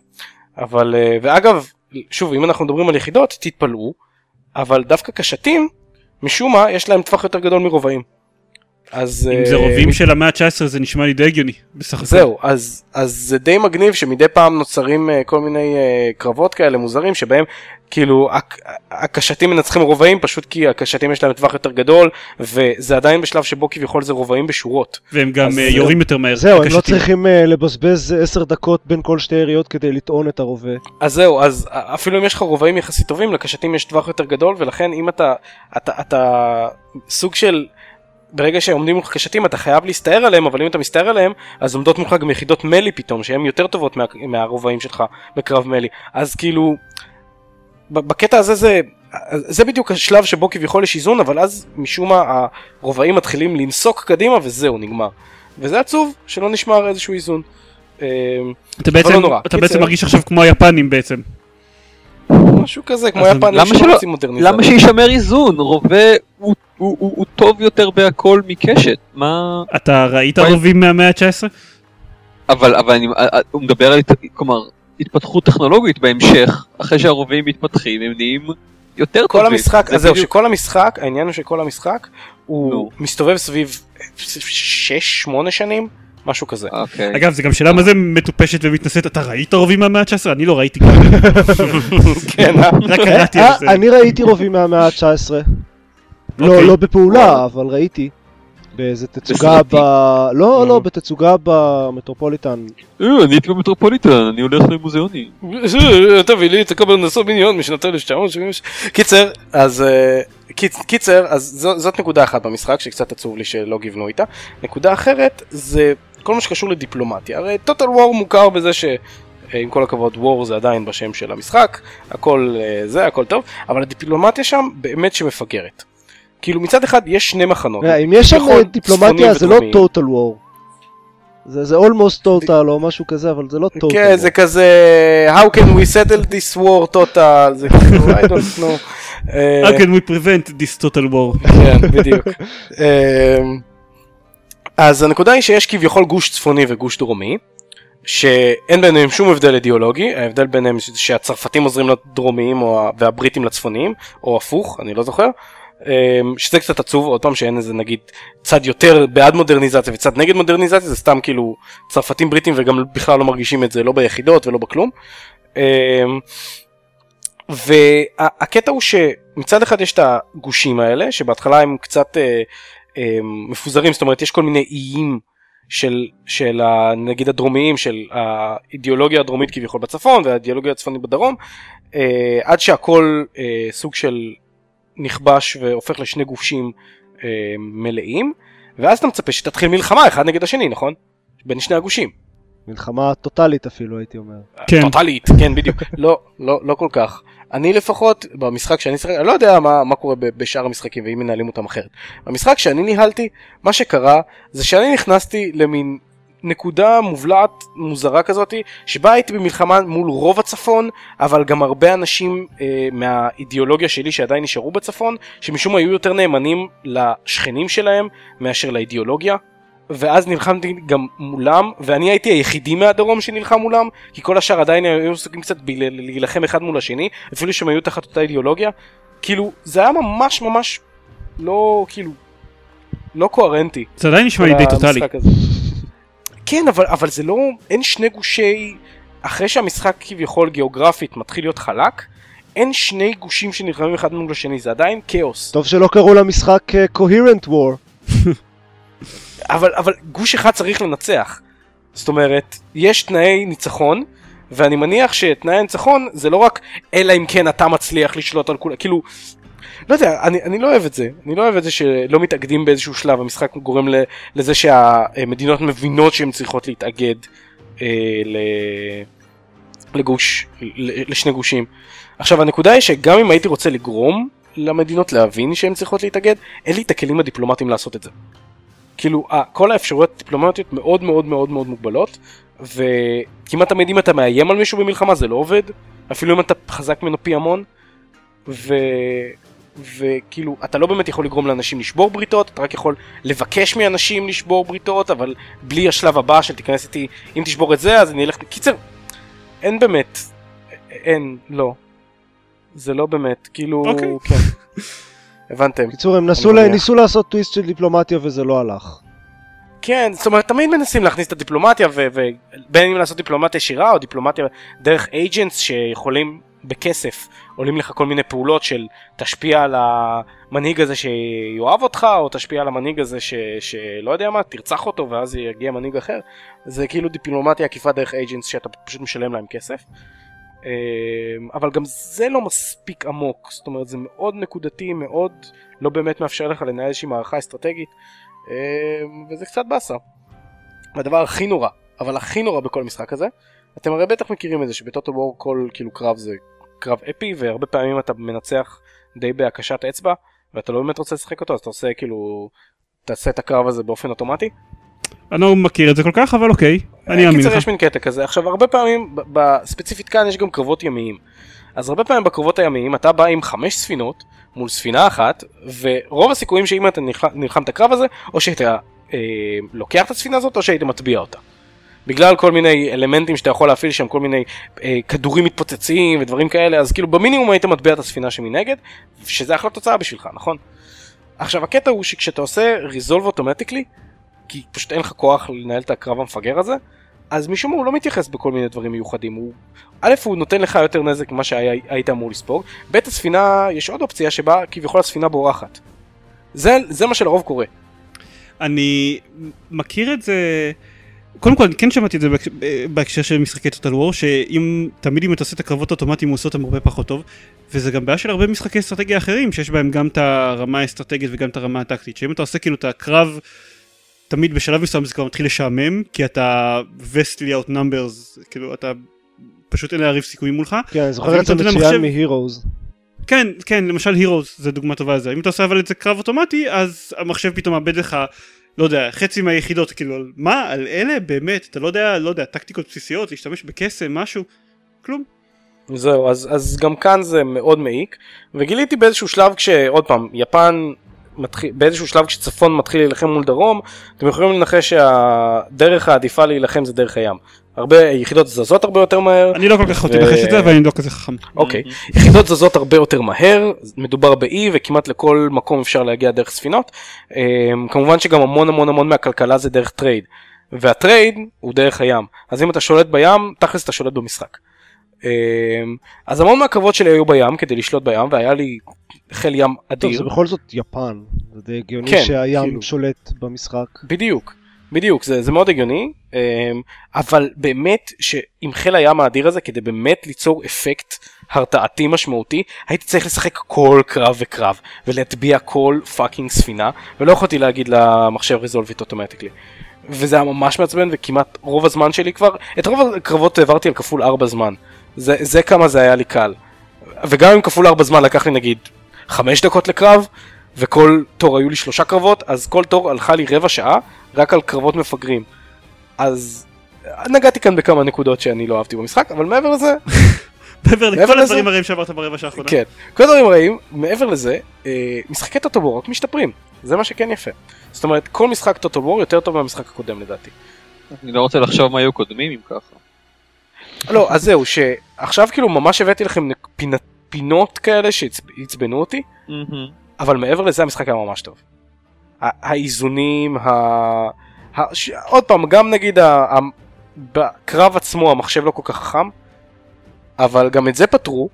אבל אה, ואגב שוב אם אנחנו מדברים על יחידות תתפלאו אבל דווקא קשתים משום מה יש להם טווח יותר גדול מרובעים. אז אם זה אה, רובים של המאה ה-19 זה נשמע לי די הגיוני בסך הכל. זהו אז אז זה די מגניב שמדי פעם נוצרים אה, כל מיני קרבות כאלה מוזרים שבהם כאילו הק- הקשתים מנצחים רובעים פשוט כי הקשתים יש להם טווח יותר גדול וזה עדיין בשלב שבו כביכול זה רובעים בשורות. והם גם אז אה. יורים יותר מהר. זהו, הם לא הקשתים. צריכים אה, לבזבז 10 דקות בין כל שתי יריות כדי לטעון את הרובה. אז זהו, אז אפילו אם יש לך רובעים יחסית טובים, לקשתים יש טווח יותר גדול, ולכן אם אתה, אתה, אתה סוג של, ברגע שעומדים מולך קשתים אתה חייב להסתער עליהם, אבל אם אתה מסתער עליהם, אז עומדות מולך גם יחידות מלי פתאום, שהן יותר טובות מה, מהרובעים שלך בקרב מלי. אז כאילו, בקטע הזה זה, זה בדיוק השלב שבו כביכול יש איזון, אבל אז משום מה הרובעים מתחילים לנסוק קדימה וזהו, נגמר. וזה עצוב שלא נשמר איזשהו איזון. אה, אתה בעצם, לא נורא. אתה. בעצם מרגיש עכשיו כמו היפנים בעצם. משהו כזה, כמו אז יפנים למה שלא- שרוצים מודרניזציה. למה שישמר איזון? רובה הוא- הוא הוא- הוא טוב יותר בהכל מקשת. מה... אתה ראית. רובים מהמאה ה-19? אבל אבל אני, אה, הוא מדבר על, כלומר, התפתחות טכנולוגית בהמשך, אחרי שהרובים מתפתחים הם נהיים יותר כל טובים. המשחק, זה אז זהו, שכל המשחק, העניין הוא שכל המשחק, הוא נו. מסתובב סביב 6-8 שנים, משהו כזה. אוקיי. אגב זה גם שאלה מה זה מטופשת ומתנשאת אתה ראית רובים מהמאה ה-19? אני לא ראיתי. כן, אה? רק קראתי על אה, זה. אני ראיתי רובים מהמאה ה-19. לא, אוקיי. לא בפעולה, אבל ראיתי. באיזה תצוגה ב... לא, Mm. לא, בתצוגה במטרופוליטן. אה, אני הייתי במטרופוליטן, אני הולך למוזיאונים. תביא לי את הקברנסו מיליון משנת 1976. קיצר, אז אה, קיצ- קיצר, אז זאת נקודה אחת במשחק שקצת עצוב לי שלא גיוונו איתה. נקודה אחרת זה כל מה שקשור לדיפלומטיה. הרי total war מוכר בזה ש... אה, עם כל הכבוד war זה עדיין בשם של המשחק, הכל אה, זה, הכל טוב, אבל הדיפלומטיה שם באמת שמפגרת. כאילו מצד אחד יש שני מחנות. אה, אם יש שם כביכול דיפלומטיה זה לא total war. זה זה almost total או משהו כזה, אבל זה לא total כן. זה כזה, how can we settle this war total, זה כאילו, I don't know. אה, How can we prevent this total war? כן, בדיוק. אמ, אז הנקודה היא שיש כביכול גוש צפוני וגוש דרומי, שאין ביניהם שום הבדל אידיאולוגי, ההבדל ביניהם שהצרפתים עוזרים לדרומיים והבריטים לצפוניים, או הפוך, אני לא זוכר. אמ, שזה קצת עצוב, עוד פעם שאין איזה נגיד צד יותר בעד מודרניזציה וצד נגד מודרניזציה, זה סתם כאילו צרפתים בריטים וגם בכלל לא מרגישים את זה לא ביחידות ולא בכלום. אמ, והקטע הוא שמצד אחד יש את הגושים האלה שבהתחלה הם קצת אה, אה, מפוזרים זאת אומרת יש כל מיני איים של, של נגיד הדרומיים של האידיאולוגיה הדרומית כביכול בצפון והאידיאולוגיה הצפונית בדרום אה, עד שהכל אה, סוג של נכבש והופך לשני גושים אה, מלאים ואז אתה מצפה שתתחיל מלחמה אחד נגד השני נכון? בין שני הגושים. מלחמה טוטאלית אפילו הייתי אומר. כן. טוטאלית, כן בדיוק, לא, לא, לא כל כך. אני לפחות, במשחק שאני שיחק, אני לא יודע מה, מה קורה ב- בשאר המשחקים ואם מנהלים אותם אחרת. במשחק שאני ניהלתי, מה שקרה זה שאני נכנסתי למין נקודה מובלעת מוזרה כזאתי, שבה הייתי במלחמה מול רוב הצפון, אבל גם הרבה אנשים אה, מהאידיאולוגיה שלי שעדיין נשארו בצפון, שמשום מה היו יותר נאמנים לשכנים שלהם מאשר לאידיאולוגיה. ואז נלחמתי גם מולם, ואני הייתי היחידי מהדרום שנלחם מולם, כי כל השאר עדיין היו עסוקים קצת בלהילחם אחד מול השני, אפילו שהם היו תחת אותה אידיאולוגיה. כאילו, זה היה ממש ממש לא, כאילו, לא קוהרנטי. זה עדיין נשמע לי די טוטאלי. כן, אבל, אבל זה לא, אין שני גושי, אחרי שהמשחק כביכול גיאוגרפית מתחיל להיות חלק, אין שני גושים שנלחמים אחד מול השני, זה עדיין כאוס. טוב שלא קראו למשחק אה, coherent war. אבל, אבל גוש אחד צריך לנצח. זאת אומרת, יש תנאי ניצחון, ואני מניח שתנאי הניצחון זה לא רק אלא אם כן אתה מצליח לשלוט על כולם, כאילו, לא יודע, אני, אני לא אוהב את זה, אני לא אוהב את זה שלא מתאגדים באיזשהו שלב, המשחק גורם ל, לזה שהמדינות מבינות שהן צריכות להתאגד אה, ל, לגוש, ל, לשני גושים. עכשיו הנקודה היא שגם אם הייתי רוצה לגרום למדינות להבין שהן צריכות להתאגד, אין לי את הכלים הדיפלומטיים לעשות את זה. כאילו ה- כל האפשרויות הדיפלומטיות מאוד מאוד מאוד מאוד מוגבלות וכמעט תמיד אם אתה מאיים על מישהו במלחמה זה לא עובד אפילו אם אתה חזק ממנו פי המון ו... וכאילו אתה לא באמת יכול לגרום לאנשים לשבור בריתות אתה רק יכול לבקש מאנשים לשבור בריתות אבל בלי השלב הבא של תיכנס איתי אם תשבור את זה אז אני אלך קיצר אין באמת אין לא זה לא באמת כאילו אוקיי. כן הבנתם בקיצור, הם נסו לה-. ניסו לעשות טוויסט של דיפלומטיה וזה לא הלך. כן, זאת אומרת, תמיד מנסים להכניס את הדיפלומטיה, ובין אם לעשות דיפלומטיה ישירה או דיפלומטיה דרך אייג'נטס שיכולים בכסף, עולים לך כל מיני פעולות של תשפיע על המנהיג הזה שיאהב אותך, או תשפיע על המנהיג הזה ש... שלא יודע מה, תרצח אותו ואז יגיע מנהיג אחר. זה כאילו דיפלומטיה עקיפה דרך אייג'נטס שאתה פשוט משלם להם כסף. אמ, אבל גם זה לא מספיק עמוק, זאת אומרת זה מאוד נקודתי, מאוד לא באמת מאפשר לך לנהל איזושהי מערכה אסטרטגית. אמ, וזה קצת באסה. והדבר הכי נורא, אבל הכי נורא בכל המשחק הזה, אתם הרי בטח מכירים את זה שבטוטו וור כל כאילו קרב זה קרב אפי והרבה פעמים אתה מנצח די בהקשת אצבע ואתה לא באמת רוצה לשחק אותו אז אתה עושה כאילו תעשה את הקרב הזה באופן אוטומטי. אני לא מכיר את זה כל כך אבל אוקיי, אני אאמין קיצר לך. יש מין קטע כזה עכשיו הרבה פעמים ב- ב- ספציפית כאן יש גם קרבות ימיים. אז הרבה פעמים בקרבות הימיים אתה בא עם חמש ספינות מול ספינה אחת ורוב הסיכויים שאם אתה נלחם, את הקרב הזה או שהיית אה, לוקח את הספינה הזאת או שהיית מטביע אותה. בגלל כל מיני אלמנטים שאתה יכול להפעיל שם כל מיני אה, כדורים מתפוצצים ודברים כאלה אז כאילו במינימום היית מטביע את הספינה שמנגד שזה אחלה תוצאה בשבילך נכון. עכשיו הקטע הוא שכשאתה עושה ריזולב אוטומטיקלי כי פשוט אין לך כוח לנהל את הקרב המפגר הזה אז משום מה הוא לא מתייחס בכל מיני דברים מיוחדים הוא א' הוא נותן לך יותר נזק ממה שהיית אמור לספוג ב' הספינה יש עוד אופציה שבה כביכול הספינה בורחת. זה, זה מה שלרוב קורה. אני מכיר את זה, קודם כל אני כן שמעתי את זה בהקשר- בהקשר של משחקי טוטל וור, שאם תמיד אם אתה עושה את הקרבות האוטומטיים הוא עושה אותם הרבה פחות טוב, וזה גם בעיה של הרבה משחקי אסטרטגיה אחרים שיש בהם גם את הרמה האסטרטגית וגם את הרמה הטקטית, שאם אתה עושה כאילו את הקרב תמיד בשלב מסוים זה כבר מתחיל לשעמם, כי אתה vastly outnumbers, כאילו אתה פשוט אין להריב סיכויים מולך, כן, אני זוכר את זה מצוין מהירוז. כן, כן, למשל הירוס זה דוגמה טובה לזה. אם אתה עושה אבל את זה קרב אוטומטי, אז המחשב פתאום מאבד לך, לא יודע, חצי מהיחידות, כאילו, מה? על אלה? באמת? אתה לא יודע, לא יודע, טקטיקות בסיסיות, להשתמש בקסם, משהו? כלום. זהו, אז, אז גם כאן זה מאוד מעיק, וגיליתי באיזשהו שלב כשעוד פעם, יפן מתחיל, באיזשהו שלב כשצפון מתחיל להילחם מול דרום, אתם יכולים לנחש שהדרך העדיפה להילחם זה דרך הים. הרבה יחידות זזות הרבה יותר מהר. אני לא כל כך יכולתי לנחש את זה, אבל אני לא כזה חכם. אוקיי, יחידות זזות הרבה יותר מהר, מדובר באי וכמעט לכל מקום אפשר להגיע דרך ספינות. אמ, כמובן שגם המון המון המון מהכלכלה זה דרך trade, וה trade הוא דרך הים. אז אם אתה שולט בים, תכלס אתה שולט במשחק. אמ, אז המון מהקרבות שלי היו בים כדי לשלוט בים, והיה לי חיל ים טוב, אדיר. זה בכל זאת יפן, זה די הגיוני כן, שהים כאילו. שולט במשחק. בדיוק, בדיוק, זה, זה מאוד הגיוני, אמ, אבל באמת שעם חיל הים האדיר הזה, כדי באמת ליצור אפקט הרתעתי משמעותי, הייתי צריך לשחק כל קרב וקרב, ולהטביע כל fucking ספינה, ולא יכולתי להגיד למחשב resolve it automatically. וזה היה ממש מעצבן, וכמעט רוב הזמן שלי כבר, את רוב הקרבות העברתי על כפול 4 זמן. זה, זה כמה זה היה לי קל. וגם אם כפול 4 זמן לקח לי נגיד 5 דקות לקרב, וכל תור היו לי שלושה קרבות, אז כל תור הלכה לי רבע שעה רק על קרבות מפגרים. אז נגעתי כאן בכמה נקודות שאני לא אהבתי במשחק, אבל מעבר לזה, מעבר לכל הדברים הרעים שעברת ברבע שעה האחרונה. כן, כל הדברים רעים, מעבר לזה, אה, משחקי טוטו רק משתפרים, זה מה שכן יפה. זאת אומרת, כל משחק טוטו וור יותר טוב מהמשחק הקודם לדעתי. אני לא רוצה לחשוב מה היו קודמים אם ככה. לא, אז זהו, שעכשיו כאילו ממש הבאתי לכם פינת- פינות כאלה שעצבנו אותי, אבל מעבר לזה המשחק היה ממש טוב. האיזונים, ה... ה... ש... עוד פעם, גם נגיד ה... ה... בקרב עצמו המחשב לא כל כך חכם, אבל גם את זה פתרו,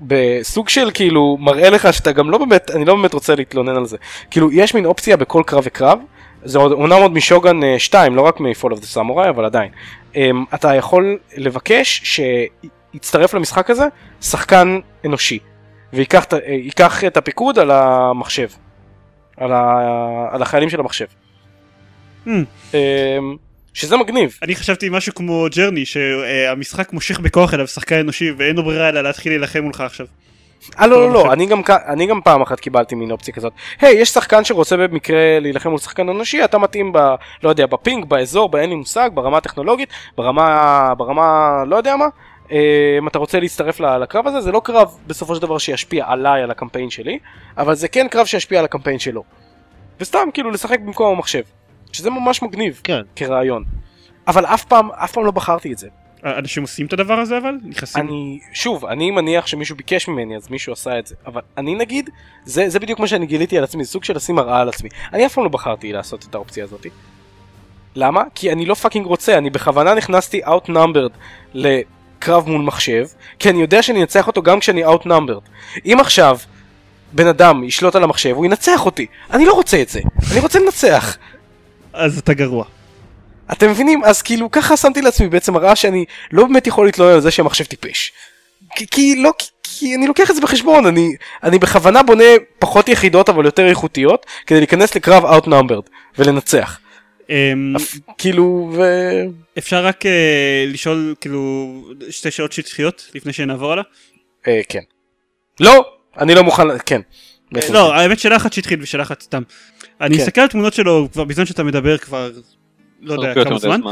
בסוג של כאילו מראה לך שאתה גם לא באמת, אני לא באמת רוצה להתלונן על זה. כאילו יש מין אופציה בכל קרב וקרב, זה עוד- אומנם עוד משוגן 2, לא רק מ-Fall of the Samurai, אבל עדיין. אמ, אתה יכול לבקש שיצטרף למשחק הזה שחקן אנושי. וייקח את ה- ייקח את הפיקוד על המחשב. על, ה... על החיילים של המחשב. אממ. אמ, שזה מגניב. אני חשבתי משהו כמו Journey, שהמשחק מושך בכוח אליו שחקן אנושי ואין לו ברירה אלא להתחיל להילחם מולך עכשיו. אה לא לא. לא, אני גם, אני גם פעם אחת קיבלתי מין אופציה כזאת. היי, יש שחקן שרוצה במקרה להילחם מול שחקן אנושי, אתה מתאים ב... לא יודע, בפינג, באזור, באין לי מושג, ברמה הטכנולוגית, ברמה... ברמה... לא יודע מה. אם אתה רוצה להצטרף לקרב הזה, זה לא קרב בסופו של דבר שישפיע עליי, על הקמפיין שלי, אבל זה כן קרב שישפיע על הקמפיין שלו. וסתם כאילו לשחק במקום המחשב. שזה ממש מגניב כן. כרעיון. אבל אף פעם, אף פעם לא בחרתי את זה. אנשים עושים את הדבר הזה אבל? נכנסים? אני, שוב, אני מניח שמישהו ביקש ממני אז מישהו עשה את זה, אבל אני נגיד, זה, זה בדיוק מה שאני גיליתי על עצמי, זה סוג של לשים מראה על עצמי. אני אף פעם לא בחרתי לעשות את האופציה הזאת. למה? כי אני לא fucking רוצה, אני בכוונה נכנסתי outnumbered לקרב מול מחשב, כי אני יודע שאני אנצח אותו גם כשאני outnumbered. אם עכשיו בן אדם ישלוט על המחשב, הוא ינצח אותי. אני לא רוצה את זה, אני רוצה לנצח. אז אתה גרוע. אתם מבינים? אז כאילו ככה שמתי לעצמי בעצם מראה שאני לא באמת יכול להתלונן על זה שהמחשב טיפש. כי, כי לא, כי, כי אני לוקח את זה בחשבון, אני, אני בכוונה בונה פחות יחידות אבל יותר איכותיות כדי להיכנס לקרב outnumbered ולנצח. אמ, אפ, כאילו, ו... אפשר רק אה, לשאול כאילו שתי שאלות שטחיות לפני שנעבור הלאה? אה, כן. לא! אני לא מוכן, כן. בעצם לא, האמת שאלה אחת שטחית ושאלה אחת סתם. אני כן. מסתכל על תמונות שלו כבר בזמן שאתה מדבר כבר לא יודע כמה זמן.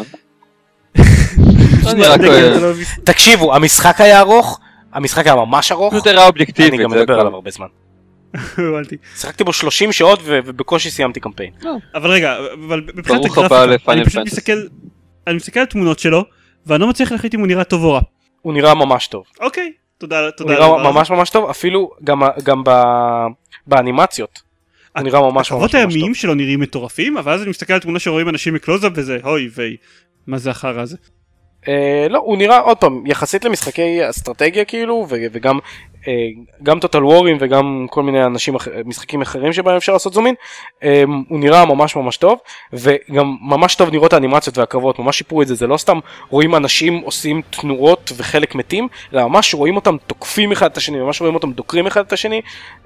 אה, טלוויזיה. תקשיבו, המשחק היה ארוך, המשחק היה ממש ארוך, פשוט הראה אובייקטיבית. אני גם מדבר. עליו הרבה זמן. הבנתי. שיחקתי בו 30 שעות ובקושי סיימתי קמפיין. אבל רגע, אבל מבחינת הגרפיקה, אני פשוט. מסתכל, אני מסתכל על תמונות שלו, ואני לא מצליח להחליט אם הוא נראה טוב או רע. הוא נראה ממש טוב. אוקיי, תודה הוא נראה. ממש ממש טוב, אפילו גם, גם ב... באנימציות. הוא נראה ממש ממש הקרבות ממש טוב. הימיים שלו נראים מטורפים, אבל אז אני מסתכל על תמונה שרואים אנשים מקלוזאפ וזה, אוי ויי, מה זה החרא הזה? אה, לא, הוא נראה עוד פעם, יחסית למשחקי אסטרטגיה כאילו, ו- וגם גם טוטל וורים וגם כל מיני אנשים, משחקים אחרים שבהם אפשר לעשות זומין, אה, הוא נראה ממש ממש טוב, וגם ממש טוב לראות האנימציות והקרבות, ממש שיפרו את זה, זה לא סתם רואים אנשים עושים תנועות וחלק מתים, אלא ממש רואים אותם תוקפים אחד את השני, ממש רואים אותם דוקרים אחד את השני,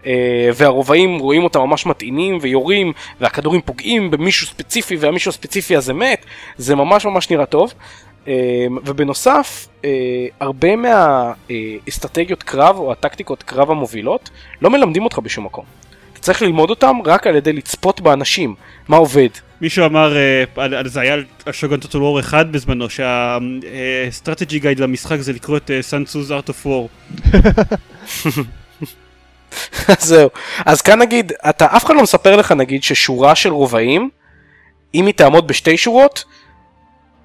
אה, והרובעים רואים אותם ממש מטעינים ויורים, והכדורים פוגעים במישהו ספציפי והמישהו הספציפי הזה מת, זה ממש ממש נראה טוב. אמ, ובנוסף, אה, הרבה מהאסטרטגיות קרב או הטקטיקות קרב המובילות לא מלמדים אותך בשום מקום. אתה צריך ללמוד אותם רק על ידי לצפות באנשים, מה עובד. מישהו אמר, אה, זה היה על Shogun Total War 1 בזמנו, שה strategy guide למשחק זה לקרוא את Sun Tzu's Art of War. זהו. אז כאן נגיד, אתה אף אחד לא מספר לך נגיד ששורה של רובעים, אם היא תעמוד בשתי שורות,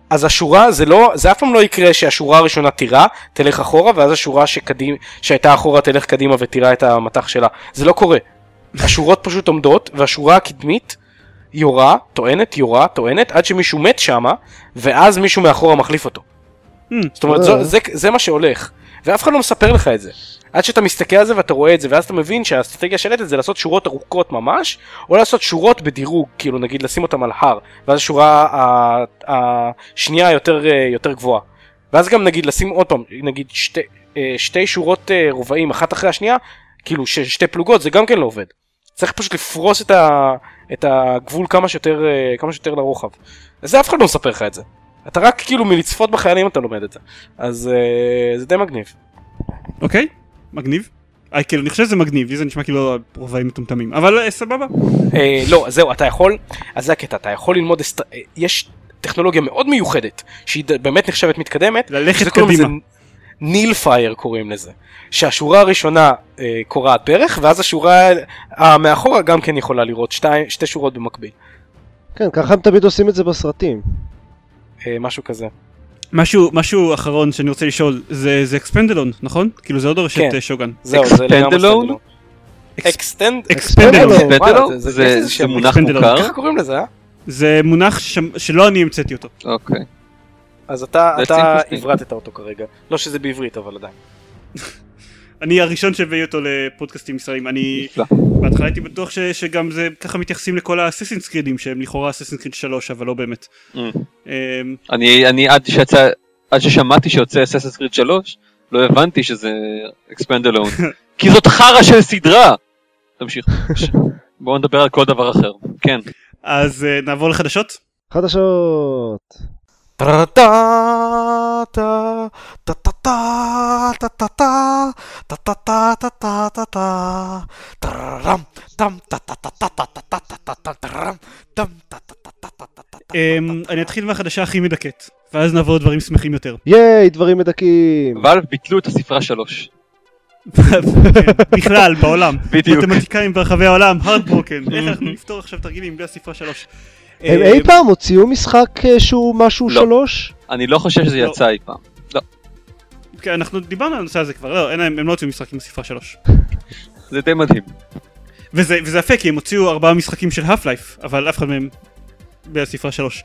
אז השורה זה לא, זה אף פעם לא יקרה שהשורה הראשונה תירה, תלך אחורה, ואז השורה שקדים, שהייתה אחורה תלך קדימה ותירה את המטח שלה. זה לא קורה. השורות פשוט עומדות, והשורה הקדמית יורה, טוענת, יורה, טוענת, עד שמישהו מת שמה, ואז מישהו מאחורה מחליף אותו. Hmm. זאת אומרת, זו, זה, זה מה שהולך. ואף אחד לא מספר לך את זה. עד שאתה מסתכל על זה ואתה רואה את זה, ואז אתה מבין שהאסטרטגיה השלטת זה לעשות שורות ארוכות ממש, או לעשות שורות בדירוג, כאילו נגיד לשים אותם על הר, ואז השורה השנייה יותר, אה, יותר גבוהה. ואז גם נגיד לשים עוד פעם, נגיד שתי, אה, שתי שורות אה, רובעים אחת אחרי השנייה, כאילו ש- שתי פלוגות, זה גם כן לא עובד. צריך פשוט לפרוס את, ה, את הגבול כמה שיותר, כמה שיותר לרוחב. זה אף אחד לא מספר לך את זה. אתה רק כאילו מלצפות בחיילים אתה לומד את זה. אז אה, זה די מגניב. אוקיי, מגניב. אה, כאילו, אני חושב שזה מגניב, לי זה נשמע כאילו רובעים מטומטמים, אבל אה, סבבה. אה, לא, זהו, אתה יכול, אז זה הקטע, אתה יכול ללמוד, אסטר... אה, יש טכנולוגיה מאוד מיוחדת, שהיא באמת נחשבת מתקדמת, ללכת קדימה. ניל פייר קוראים לזה, שהשורה הראשונה אה, קורעת ברך, ואז השורה המאחורה גם כן יכולה לראות שתי, שתי שורות במקביל, כן, ככה הם תמיד עושים את זה בסרטים. אה, משהו כזה. משהו, משהו אחרון שאני רוצה לשאול, זה זה אקספנדלון, נכון? כאילו זה עוד רשת כן. אה, שוגן. זהו, זה לגמרי? סטנדלון. אקספנדלון. וואלה, פנדלו? זה-. מונח. מוכר? ככה קוראים לזה, אה? זה מונח ש... שלא אני המצאתי אותו. אוקיי. אז אתה. עברתת אותו כרגע. לא שזה בעברית, אבל עדיין. אני הראשון שהביא אותו לפודקאסטים ישראלים. אני. בהתחלה הייתי בטוח ש... שגם זה ככה מתייחסים לכל האססינס קרידים שהם לכאורה אססינס קריד 3 אבל לא באמת. Mm. אמ, אני אני עד שיצא, עד ששמעתי שיוצא אססס קריד 3, לא הבנתי שזה אקספנדלון. כי זאת חרא של סדרה! תמשיך. בואו נדבר על כל דבר אחר. כן. אז אה, נעבור לחדשות. חדשות. אני אתחיל מהחדשה הכי מדכאת ואז נעבור לדברים שמחים יותר. ייי, דברים מדכאים. ואלף ביטלו את הספרה 3. כן, בכלל בעולם. בדיוק. מתמטיקאים ברחבי העולם broken. איך אנחנו נפתור עכשיו תרגילים בלי הספרה שלוש. הם אמ, אי פעם הוציאו משחק אה, שהוא משהו לא. שלוש? אני לא חושב שזה לא. יצא אי פעם. כן, אנחנו דיברנו על הנושא הזה כבר, לא, הם לא הוציאו משחק עם הספרה שלוש. זה די מדהים. וזה, וזה יפה כי הם הוציאו ארבעה משחקים של האף לייף אבל אף אחד מהם בספרה שלוש.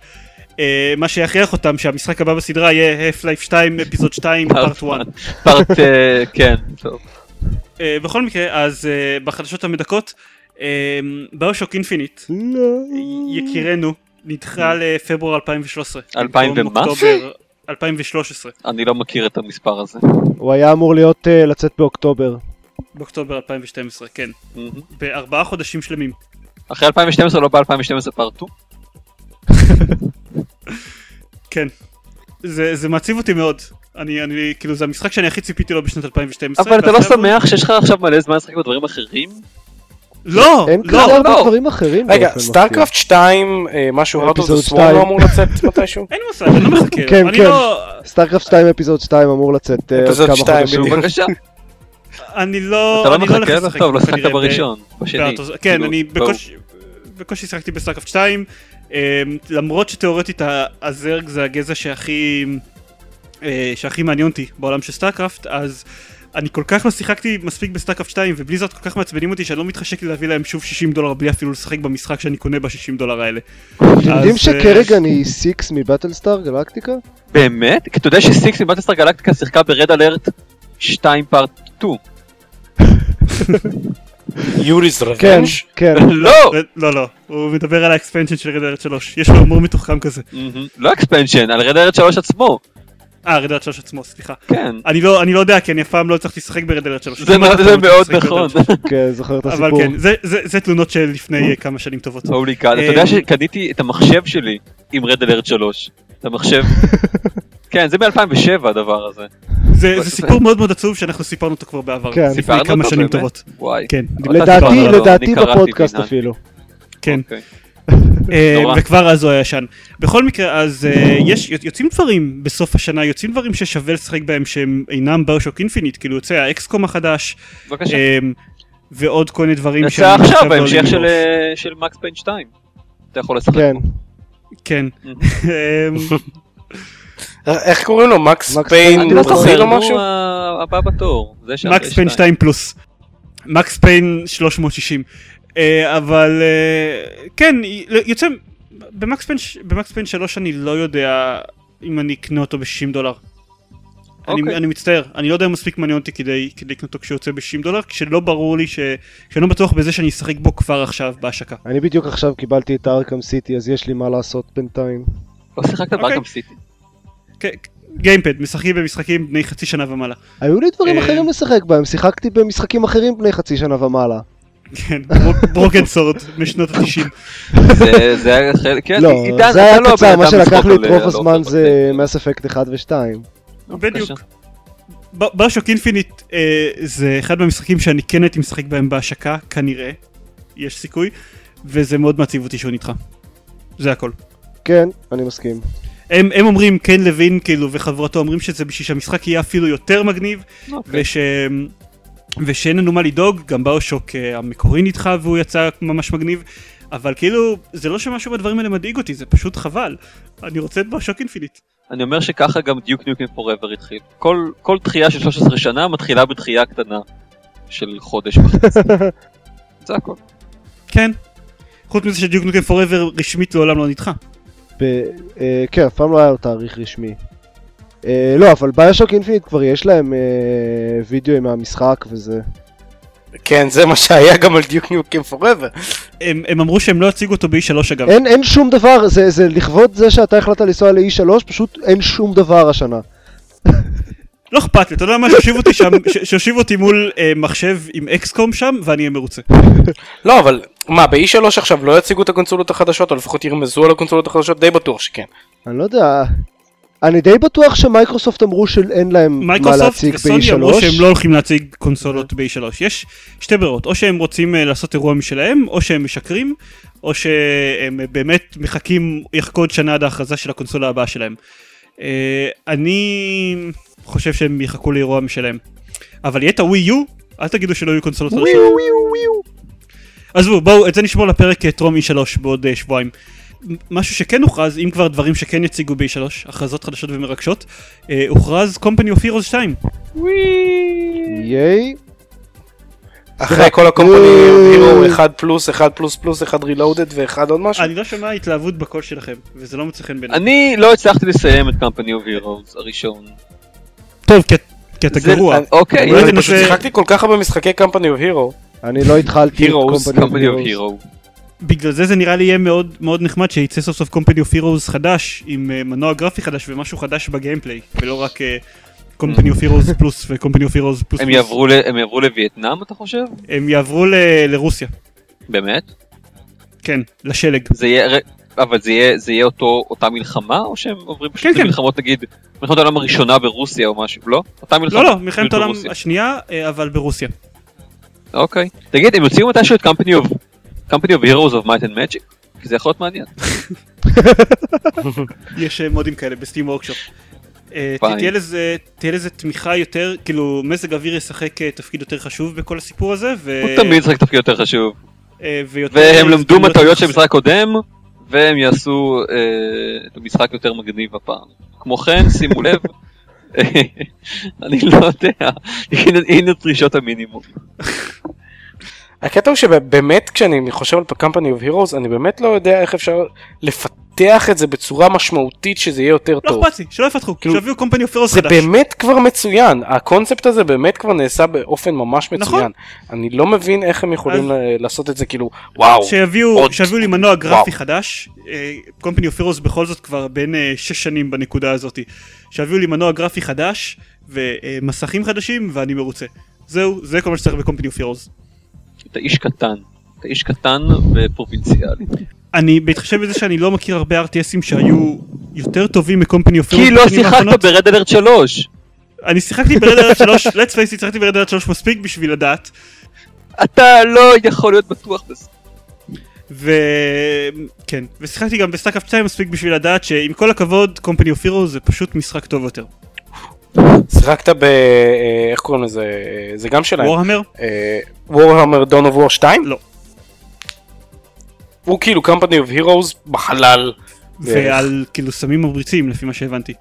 אה, מה שיכריח אותם שהמשחק הבא בסדרה יהיה Half-Life 2 Episode 2 Part 1. Part, אה, כן. טוב. בכל מקרה אז בחדשות המדכאות BioShock Infinite לא. יקירנו נדחה לפברואר 2013. 2000 במקום ומה? אוקטובר 2013 אני לא מכיר את המספר הזה. הוא היה אמור להיות אה, לצאת באוקטובר. באוקטובר 2012 כן. בארבעה חודשים שלמים. אחרי 2012 לא ב-2012 part 2? כן. זה, זה מעציב אותי מאוד. אני, אני, כאילו זה המשחק שאני הכי ציפיתי לו בשנת 2012. אבל אתה לא שמח שיש לך עכשיו מלא זמן לשחק בדברים אחרים? לא, אין לא, הרבה לא. דברים אחרים. רגע. StarCraft 2, אה, משהו Heart of אפיזוד the Swarm. לא אמור לצאת מתישהו? אין מושג, אני לא מחכה. כן, אני כן. לא, StarCraft 2 episode 2 אמור לצאת אה, עוד כמה 2, חודשים. בבקשה. אני לא, אתה לא לא מחכה לו? טוב, לא שחקת בראשון, בשני. כן, כאילו, אני. בקושי- שיחקתי ב-StarCraft 2, אמ, למרות שתאורטית ה- ה-Zerg זה הגזע שהכי אה, שהכי מעניין אותי בעולם של StarCraft, אז אני כל כך לא שיחקתי מספיק ב-StarCraft 2 ו-Blizzard כל כך מעצבנים אותי שאני לא מתחשק לי להביא להם שוב 60 דולר בלי אפילו לשחק במשחק שאני קונה ב-60 דולר האלה. אתם יודעים אה, ש-Kerrigan היא Six מ-Battlestar Galactica? באמת? כי אתה יודע ש-Six מ-Battlestar Galactica שיחקה ב-Red Alert 2 part 2. Yuri's כן, Revenge? כן. לא! לא לא, הוא מדבר על ה expansion של Red Alert 3, יש לו הומור מתוחכם כזה. לא expansion, על Red Alert 3 עצמו. אה Red Alert 3 עצמו, סליחה. כן. אני לא, אני לא יודע כי אני אף פעם לא הצלחתי לשחק ב Red Alert 3. זה לא מאוד נכון. ב-Red Alert 3. כן, זוכר את אבל הסיפור. כן, זה- זה זה תלונות של לפני אה, כמה שנים טובות. Holy God, אתה אה, יודע שקניתי את המחשב שלי עם Red Alert 3. את המחשב, כן, זה מ-2007 הדבר הזה. זה זה סיפור מאוד מאוד עצוב שאנחנו סיפרנו אותו כבר בעבר, כן. סיפרנו כמה אותו שנים באמת? טובות. וואי. כן, אבל לדעתי, לדעתי קראתי בפודקאסט. אפילו. כן. אוקיי. אה. וכבר אז הוא היה ישן. בכל מקרה, אז אה, יש, יוצאים דברים בסוף השנה, יוצאים דברים ששווה לשחק בהם שהם אינם BioShock Infinite, כאילו יוצא ה XCOM החדש, בבקשה. אה, ועוד כל מיני דברים יצא עכשיו לא בהמשך של, מקס פיין 2. אתה יכול לשחק כן. כן. Mhm. אה, איך קוראים לו? מקס פיין אני לא זוכר, נו, משהו? הבא בתור. מקס פיין 2 פלוס. מקס פיין 360. אה, אבל אה, כן, יוצא, במקס פיין ש- במקס פיין 3 אני לא יודע אם אני אקנה אותו ב-60 דולר. אני, אוקיי. אני מצטער, אני לא יודע אם מספיק מעניין אותי כדי, כדי לקנות אותו כשהוא יוצא ב-60 דולר, כשלא ברור לי ש... כשאני לא בטוח בזה שאני אשחק בו כבר עכשיו בהשקה. אני בדיוק עכשיו קיבלתי את ארקם סיטי, אז יש לי מה לעשות בינתיים. לא שיחקת אוקיי. בארקם סיטי. גיימפד, משחקים במשחקים בני חצי שנה ומעלה. היו לי דברים אה, אחרים לשחק בהם, שיחקתי במשחקים אחרים בני חצי שנה ומעלה. כן, ברוקן סורד משנות ה-90. זה- זה היה חלק, כן, לא, עידן, זה היה לא קצר, מה שלקח לי את רוב הזמן זה. מס אפקט 1 ו-2. בדיוק. ברשוק אינפיניט אה, זה אחד מהמשחקים שאני כן הייתי משחק בהם בהשקה, כנראה, יש סיכוי, וזה מאוד מעציב אותי שהוא נדחה. זה הכל. כן, אני מסכים. הם, הם אומרים, כן לוין כאילו וחברתו אומרים שזה בשביל שהמשחק יהיה אפילו יותר מגניב, אוקיי. וש... ושאין לנו מה לדאוג, גם באושוק אה, המקורי נדחה והוא יצא ממש מגניב, אבל כאילו, זה לא שמשהו בדברים האלה מדאיג אותי, זה פשוט חבל. אני רוצה את BioShock Infinite. אני אומר שככה גם Duke Nukem Forever התחיל. כל, כל דחייה של 13 שנה מתחילה בדחייה קטנה של חודש וחצי. זה הכל. כן. חוץ מזה ש Duke Nukem Forever רשמית לעולם לא נדחה. ב- אה, כן, אף פעם לא היה לו תאריך רשמי. אה, לא, אבל BioShock Infinite כבר יש להם אה, וידאו מהמשחק וזה. כן, זה מה שהיה גם על Duke Nukem Forever. הם, הם אמרו שהם לא יציגו אותו ב-E3 אגב. אין, אין שום דבר, זה, זה לכבוד זה שאתה החלטת לנסוע ל-E3, פשוט אין שום דבר השנה. לא אכפת לי, אתה יודע מה, שיושיב אותי שם, ש- שיושיב אותי מול אה, מחשב עם XCOM שם, ואני אהיה מרוצה. לא, אבל מה, ב-E3 עכשיו לא יציגו את הקונסולות החדשות, או לפחות ירמזו על הקונסולות החדשות? די בטוח שכן. אני לא יודע, אני די בטוח שמייקרוסופט אמרו שאין להם מה מייקרוסופט להציג וסוני אמרו שהם ב-E3. לא הולכים להציג קונסולות ב-E3. יש שתי ברירות, או שהם רוצים אה, לעשות אירוע משלהם, או שהם משקרים, או שהם אה, באמת מחכים יחכו עוד שנה עד ההכרזה של הקונסולה הבאה שלהם. אה, אני חושב שהם יחכו לאירוע משלהם. אבל יהיה את הווי יו, אל תגידו שלא יהיו קונסולות חדשות. עזבו, בואו, את זה נשמור לפרק טרום E3 בעוד שבועיים. משהו שכן הוכרז, אם כבר דברים שכן יציגו ב-E3, הכרזות חדשות ומרגשות, אה, הוכרז Company of Heroes 2. ייי. אחרי כל ה Company, Heroes 1 פלוס, 1 פלוס פלוס, 1 reloaded ואחד עוד משהו? אני לא שומע התלהבות בקול שלכם, וזה לא מוצא חן בעיניי. אני לא הצלחתי לסיים את Company of Heroes הראשון. טוב, כי- אתה גרוע. אוקיי, אני פשוט שיחקתי כל כך הרבה משחקי Company of Heroes. אני לא התחלתי את Heroes, Company of בגלל זה זה נראה לי יהיה מאוד מאוד נחמד שיצא סוף סוף Company of Heroes חדש, עם אה, מנוע גרפי חדש ומשהו חדש ב gameplay, ולא רק Company of Heroes פלוס ו-Company of Heroes פלוס הם. יעברו ל- הם יעברו לווייטנאם אתה חושב? הם יעברו ל- לרוסיה, באמת? כן, לשלג. זה יהיה, אבל זה יהיה, זה יהיה אותו, אותה מלחמה, או שהם עוברים פשוט כן, כן. למלחמות נגיד, מלחמת העולם הראשונה ברוסיה או משהו, לא? אותה מלחמה. לא, לא, מלחמת העולם. השנייה, אה, אבל ברוסיה. אוקיי. תגיד, הם יוציאו מתישהו את Company of, Company of Heroes of Might and Magic? כי זה יכול להיות מעניין. יש אה, מודים כאלה ב Steam Workshop. אה. תהיה לזה, תהיה לזה תמיכה יותר, כאילו מזג האוויר ישחק אה, תפקיד יותר חשוב בכל הסיפור הזה, ו... הוא תמיד משחק תפקיד יותר חשוב. והם למדו מהטעויות של. המשחק הקודם, והם יעשו את המשחק יותר מגניב הפעם. כמו כן, שימו לב, אני לא יודע, הנה דרישות המינימום. הקטע הוא שבאמת כשאני חושב על Company of Heroes, אני באמת לא יודע איך אפשר לפתח את זה בצורה משמעותית שזה יהיה יותר לא טוב. אכפת לי, שלא יפתחו, כאילו, שיביאו Company of Heroes חדש. באמת כבר מצוין, הקונספט הזה באמת כבר נעשה באופן ממש נכון. מצוין. אני לא מבין איך הם יכולים אז- לעשות את זה כאילו, וואו. שיביאו, עוד- שיביאו לי מנוע גרפי וואו. חדש, Company of Heroes בכל זאת כבר בין אה, שש שנים בנקודה הזאת, שיביאו לי מנוע גרפי חדש ומסכים חדשים ואני מרוצה. זהו, זה כל מה שצריך ב Company of Heroes. אתה איש קטן, אתה איש קטן ופרובינציאלי. אני, בהתחשב בזה שאני לא מכיר הרבה RTS ים שהיו יותר טובים מ Company of כי לא שיחקת ב Red Alert 3. אני שיחקתי ב Red Alert 3, let's face it, שיחקתי ב Red Alert 3 מספיק בשביל לדעת. אתה לא יכול להיות בטוח בזה. וכן, ושיחקתי גם ב StarCraft 2 מספיק בשביל לדעת שעם כל הכבוד, Company of Heroes זה פשוט משחק טוב יותר. שיחקת ב... אה, איך קוראים לזה? אה, זה גם שלהם. Warhammer? Warhammer Dawn of War 2? לא. הוא כאילו Company of Heroes בחלל. ועל כאילו סמים ממריצים לפי מה שהבנתי.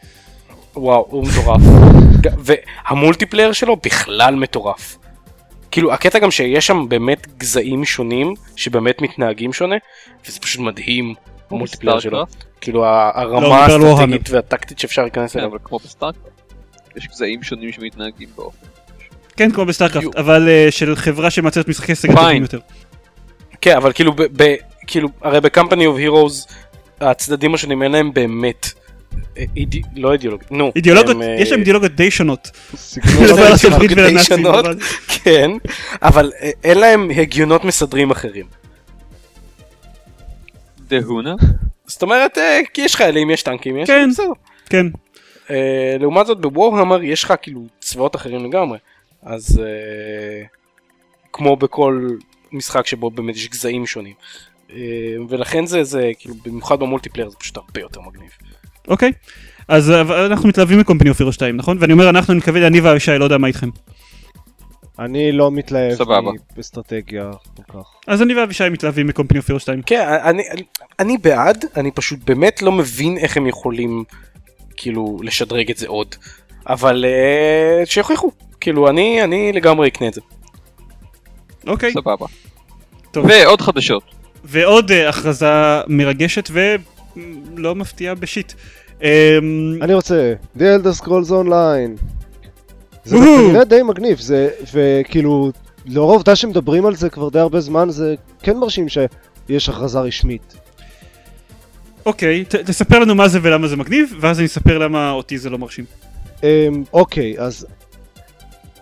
וואו, הוא מטורף. וה multiplayer שלו בכלל מטורף. כאילו, הקטע גם שיש שם באמת גזעים שונים, שבאמת מתנהגים שונה, וזה פשוט מדהים, ה multiplayer שלו. כאילו, לא, הרמה על האסטרטגית והטקטית שאפשר להיכנס כן, אליה. אבל כמו ב StarCraft. יש גזעים שונים שמתנהגים באופן. כן, כמו ב StarCraft. אבל אה, של חברה שמייצרת משחקי סגל טובים. יותר. כן, אבל כאילו, ב- ב- כאילו, הרי ב Company of Heroes, הצדדים השונים אין להם באמת, אה, אידי- לא אידיאולוגיה, נו. אידיאולוגיות, הם, אה, יש להם אידיאולוגיות די שונות. אידיאולוגיות די שונות. אבל- כן, אבל אה, אין להם הגיונות מסדרים אחרים. דהונה? זאת אומרת, אה, כי יש חיילים, יש טנקים, יש... כן. בסדר. כן, אה, לעומת זאת ב Warhammer יש לך כאילו צבאות אחרים לגמרי. אז אה, כמו בכל משחק שבו באמת יש גזעים שונים. אה, ולכן זה, זה כאילו במיוחד ב multiplayer זה פשוט הרבה יותר מגניב. אוקיי. אז אה, אנחנו מתלהבים מ Company of Heroes 2, נכון? ואני אומר אנחנו, אני מתכוון, אני ואבישי, לא יודע מה איתכם. אני לא מתלהב סבבה. באסטרטגיה כל כך. אז אני ואבישי מתלהבים מקומפני אוף הירו 2. כן, אני, אני, אני בעד, אני פשוט באמת לא מבין איך הם יכולים כאילו לשדרג את זה עוד. אבל אה, שיוכיחו. כאילו אני, אני לגמרי אקנה את זה. אוקיי. סבבה. טוב. ועוד חדשות. ועוד אה, הכרזה מרגשת ולא מפתיעה בשיט. אמ, אני רוצה, The Elder Scrolls Online. זה. כנראה די מגניב, זה, וכאילו, לאור העובדה שמדברים על זה כבר די הרבה זמן, זה כן מרשים שיש הכרזה רשמית. אוקיי, תספר לנו מה זה ולמה זה מגניב, ואז אני אספר למה אותי זה לא מרשים. אמ, אוקיי, אז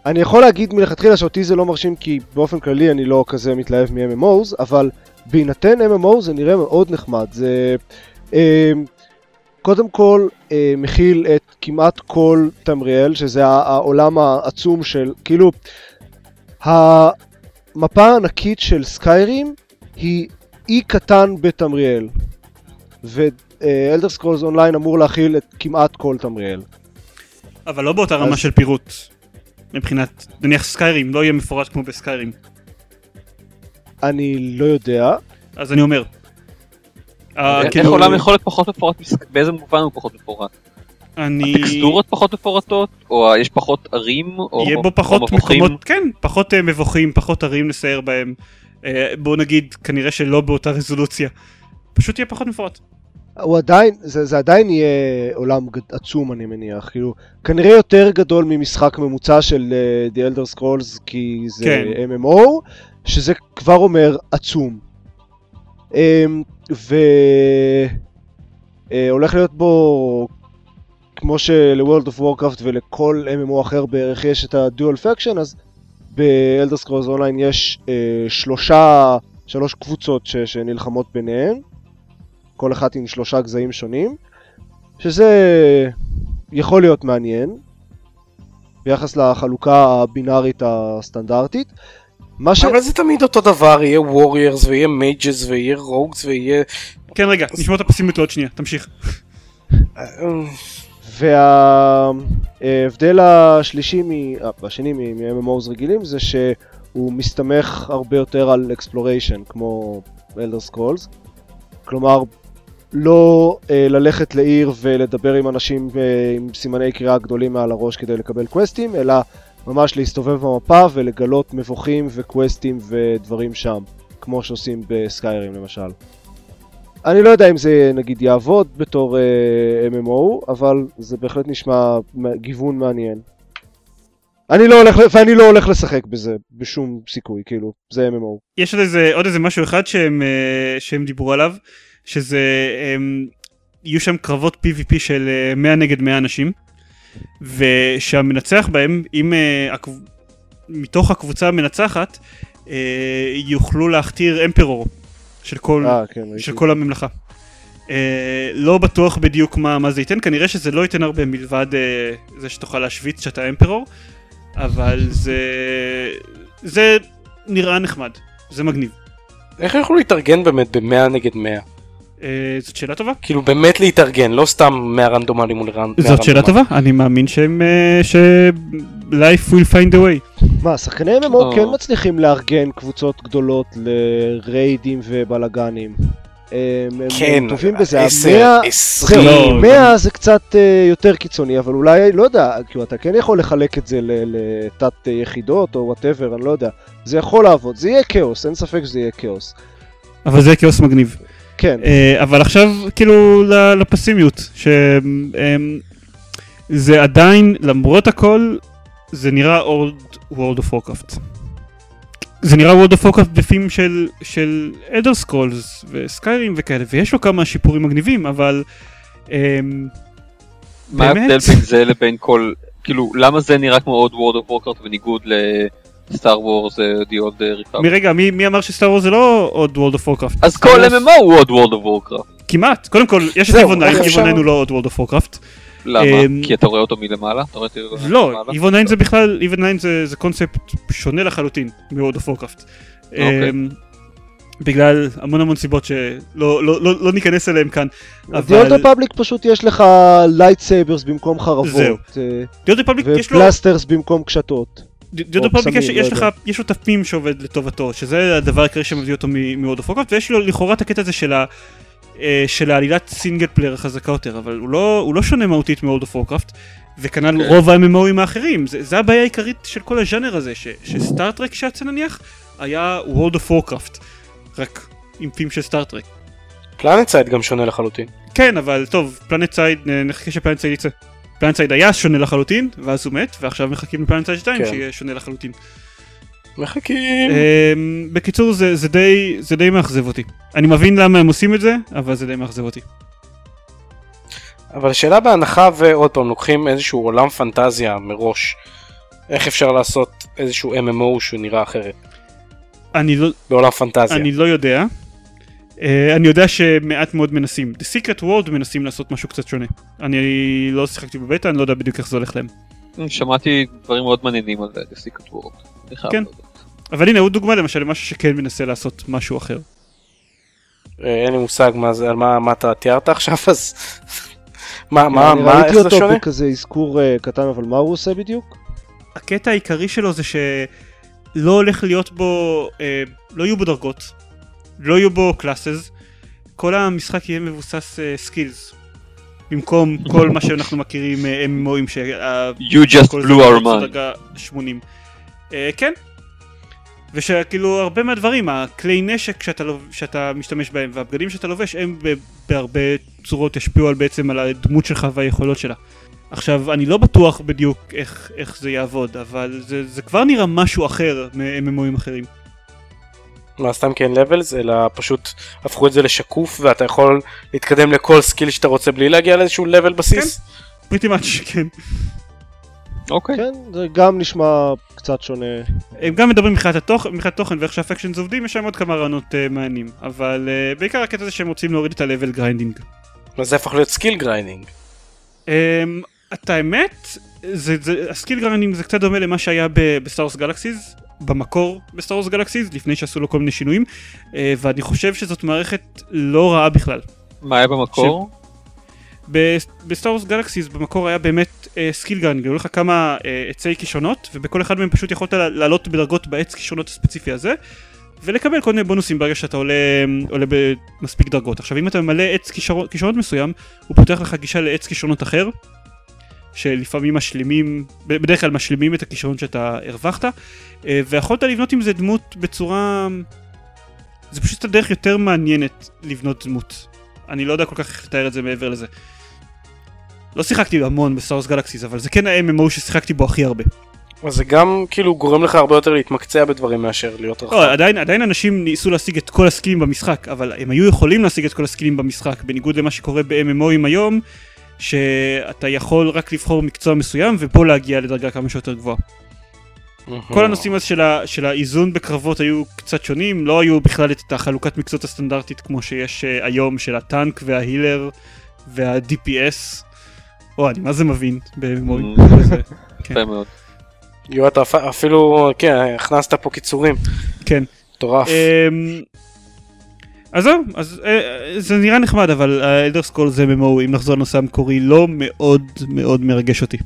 אני יכול להגיד מלכתחילה שאותי זה לא מרשים כי באופן כללי אני לא כזה מתלהב מ-MMOs, אבל בהינתן MMO זה נראה מאוד נחמד. זה אמ, קודם כל אה, מכיל את כמעט כל תמריאל, שזה הע- העולם העצום של, כאילו, המפה הענקית של Skyrim היא אי קטן בתמריאל. ו Elder Scrolls Online אמור להכיל את כמעט כל תמריאל. אבל לא באותה רמה אז- של פירוט. מבחינת, נניח Skyrim, לא יהיה מפורט כמו ב Skyrim. אני לא יודע. אז אני אומר. אה, איך כאילו, עולם יכול להיות פחות מפורט? באיזה מובן הוא פחות מפורט? אני... הטקסטורות פחות מפורטות? או יש פחות ערים? או יהיה בו או פחות מבוכים? מקומות, כן, פחות אה, מבוכים, פחות ערים לסייר בהם. אה, בוא נגיד, כנראה שלא באותה רזולוציה. פשוט יהיה פחות מפורט. הוא עדיין, זה, זה עדיין יהיה עולם גד, עצום אני מניח, כאילו, כנראה יותר גדול ממשחק ממוצע של uh, The Elder Scrolls כי זה כן. MMO, שזה כבר אומר עצום. Um, והולך להיות בו, כמו של-World of Warcraft ולכל MMO אחר בערך יש את ה-Dual Faction, אז ב-Elder Scrolls Online יש uh, שלושה, שלוש קבוצות ש- שנלחמות ביניהן. כל אחת עם שלושה גזעים שונים, שזה יכול להיות מעניין ביחס לחלוקה הבינארית הסטנדרטית. מה ש... אבל זה תמיד אותו דבר, יהיה warriors ויהיה mages ויהיה rogues ויהיה... כן, רגע, נשמור את הפסימיות לעוד שנייה, תמשיך. וההבדל השלישי, מ... אה, השני מ-MMOs רגילים זה שהוא מסתמך הרבה יותר על exploration כמו Elder Scrolls. כלומר, לא אה, ללכת לעיר ולדבר עם אנשים אה, עם סימני קריאה גדולים מעל הראש כדי לקבל קווסטים, אלא ממש להסתובב במפה ולגלות מבוכים וקווסטים ודברים שם, כמו שעושים בסקיירים למשל. אני לא יודע אם זה נגיד יעבוד בתור אה, MMO, אבל זה בהחלט נשמע גיוון מעניין. אני לא הולך, ואני לא הולך לשחק בזה בשום סיכוי, כאילו, זה MMO. יש עוד איזה, עוד איזה משהו אחד שהם, אה, שהם דיברו עליו, שזה, הם, יהיו שם קרבות PvP של אה, 100 נגד 100 אנשים, ושהמנצח בהם, אם אה, הקב... מתוך הקבוצה המנצחת, אה, יוכלו להכתיר אמפרור של כל, אה, כן. של כל הממלכה. אה, לא בטוח בדיוק מה, מה זה ייתן, כנראה שזה לא ייתן הרבה מלבד אה, זה שתוכל להשוויץ שאתה אמפרור, אבל זה, זה נראה נחמד, זה מגניב. איך יכלו להתארגן באמת ב-100 נגד 100? אה, זאת שאלה טובה. כאילו באמת להתארגן, לא סתם 100 רנדומלי מול רנ- 100 זאת שאלה רנדומלי. טובה, אני מאמין שהם, אה, ש... life will find a way. מה, שחקני MMO. כן מצליחים לארגן קבוצות גדולות ל-raidים ובלאגנים. הם, הם כן, טובים בזה. 10, המאה- 20. זהו, לא, 100 זה קצת אה, יותר קיצוני, אבל אולי, לא יודע, כאילו אתה כן יכול לחלק את זה ל- לתת יחידות או whatever, אני לא יודע. זה יכול לעבוד, זה יהיה כאוס, אין ספק שזה יהיה כאוס. אבל זה כאוס מגניב. כן, אה, אבל עכשיו כאילו ל- לפסימיות, שזה עדיין, למרות הכל, זה נראה World of Warcraft. זה נראה World of Warcraft בפים של, של Elder Scrolls וסקיירים וכאלה, ויש לו כמה שיפורים מגניבים, אבל... אמ, מה? ההבדל בין זה לבין כל, כאילו, למה זה נראה כמו עוד World of Warcraft בניגוד לסטאר וורס, The Old Republic? מרגע, מי, מי אמר שסטאר וורס זה לא עוד World of Warcraft? אז כל MMO הוא עוד World of Warcraft. כמעט, קודם כל, יש את זהו, איבון 9, איך איבון אפשר? 9 הוא לא עוד World of Warcraft. למה? אמ, כי אתה רואה אותו מלמעלה? זה לא? איבון 9 זה בכלל, איבון 9 זה, זה קונספט שונה לחלוטין מ-World of Warcraft. אוקיי. אמ, בגלל המון המון סיבות שלא לא, לא, לא ניכנס אליהם כאן. אבל Republic פשוט יש לך לייטסייברס במקום זהו. חרבות, אה, דיוד רפובליק יש לו, ופלסטרס במקום קשתות. יש, קסמים, לא יש לך, יודע. יש לו תפים שעובד לטובתו, שזה הדבר העיקרי שמביא אותו of Warcraft, ויש לו לכאורה את הקטע הזה של ה... אה, של העלילת single player החזקה יותר, אבל הוא לא, הוא לא שונה מהותית מ-World of Warcraft, וכנ"ל כן. רוב ה-MMOים האחרים, זה, זה הבעיה העיקרית של כל הז'אנר הזה, ש, ש Star Trek שיצא נניח, היה World of Warcraft, רק עם theme של Star Trek. PlanetSide גם שונה לחלוטין. כן, אבל טוב, PlanetSide, נחכה ש-PlanetSide יצא. PlanetSide היה שונה לחלוטין, ואז הוא מת, ועכשיו מחכים ל-PlanetSide 2 כן. שיהיה שונה לחלוטין. מחכים. אמ, בקיצור, זה, זה, די, זה די מאכזב אותי. אני מבין למה הם עושים את זה, אבל זה די מאכזב אותי. אבל השאלה בהנחה ועוד פעם לוקחים איזשהו עולם פנטזיה מראש, איך אפשר לעשות איזשהו MMO שהוא נראה אחרת אני לא, בעולם פנטזיה. אני לא יודע. Uh, אני יודע שמעט מאוד מנסים. The Secret World מנסים לעשות משהו קצת שונה. אני לא שיחקתי בבטא, אני לא יודע בדיוק איך זה הולך להם. שמעתי דברים מאוד מעניינים על The Secret World. כן. אבל הנה עוד דוגמה למשל למשהו שכן מנסה לעשות משהו אחר. אה, אין לי מושג מה זה, על מה, מה אתה תיארת עכשיו אז. מה, מה, מה, ראיתי איך זה אותו שונה? בכזה אזכור אה, קטן, אבל מה הוא עושה בדיוק? הקטע העיקרי שלו זה שלא הולך להיות בו, לא יהיו בו דרגות, לא יהיו בו classes, כל המשחק יהיה מבוסס skills. במקום כל מה שאנחנו מכירים אה, MMOים שה... You just blew our mind. דרגה 80. אה, כן. ושכאילו הרבה מהדברים, הכלי נשק שאתה, לוב- שאתה משתמש בהם והבגדים שאתה לובש הם בהרבה צורות ישפיעו על בעצם על הדמות שלך והיכולות שלה. עכשיו אני לא בטוח בדיוק איך, איך זה יעבוד אבל זה, זה כבר נראה משהו אחר מ-MMOים אחרים. מה סתם כן לבלס אלא פשוט הפכו את זה לשקוף ואתה יכול להתקדם לכל skill שאתה רוצה בלי להגיע לאיזשהו level בסיס. Pretty much כן. אוקיי. כן, זה גם נשמע קצת שונה. הם גם מדברים מבחינת התוכן, מבחינת תוכן ואיך שה-factions עובדים יש שם עוד כמה רעיונות uh, מעניינים אבל uh, בעיקר הקטע זה שהם רוצים להוריד את ה-level grinding. אז זה הפך להיות skill grinding. Um, את האמת, זה, זה, ה-skill grinding זה קצת דומה למה שהיה ב-Star Wars Galaxies, במקור ב-Star Wars Galaxies, לפני שעשו לו כל מיני שינויים, uh, ואני חושב שזאת מערכת לא רעה בכלל. מה היה במקור? ב-Star Wars Galaxies במקור היה באמת skill grinding, היו לך כמה uh, עצי כישרונות, ובכל אחד מהם פשוט יכולת לעלות בדרגות בעץ כישרונות הספציפי הזה. ולקבל כל מיני בונוסים ברגע שאתה עולה, עולה במספיק דרגות. עכשיו אם אתה ממלא עץ כישרונות מסוים, הוא פותח לך גישה לעץ כישרונות אחר, שלפעמים משלימים, בדרך כלל משלימים את הכישרון שאתה הרווחת, אה, ויכולת לבנות עם זה דמות בצורה... זה פשוט הדרך יותר מעניינת לבנות דמות. אני לא יודע כל כך איך לתאר את זה מעבר לזה. לא שיחקתי המון ב-Star Wars Galaxies, אבל זה כן ה-MMO ששיחקתי בו הכי הרבה. אז זה גם כאילו גורם לך הרבה יותר להתמקצע בדברים מאשר להיות רחב. לא, עדיין, עדיין אנשים ניסו להשיג את כל ה-skillים במשחק, אבל הם היו יכולים להשיג את כל ה-skillים במשחק, בניגוד למה שקורה ב-MMOים היום, שאתה יכול רק לבחור מקצוע מסוים ופה להגיע לדרגה כמה שיותר גבוהה. כל הנושאים אז של, ה, של האיזון בקרבות היו קצת שונים, לא היו בכלל את החלוקת מקצועות הסטנדרטית כמו שיש uh, היום של הטנק וההילר וה-DPS. או, אני מה זה מבין כן. יפה מאוד. יו, אתה אפ- אפילו, כן, הכנסת פה קיצורים. כן. מטורף. אז זהו, אז אה, אה, זה נראה נחמד, אבל האלדר סקול זה MMO, אם נחזור לנושא המקורי, לא מאוד מאוד מרגש אותי.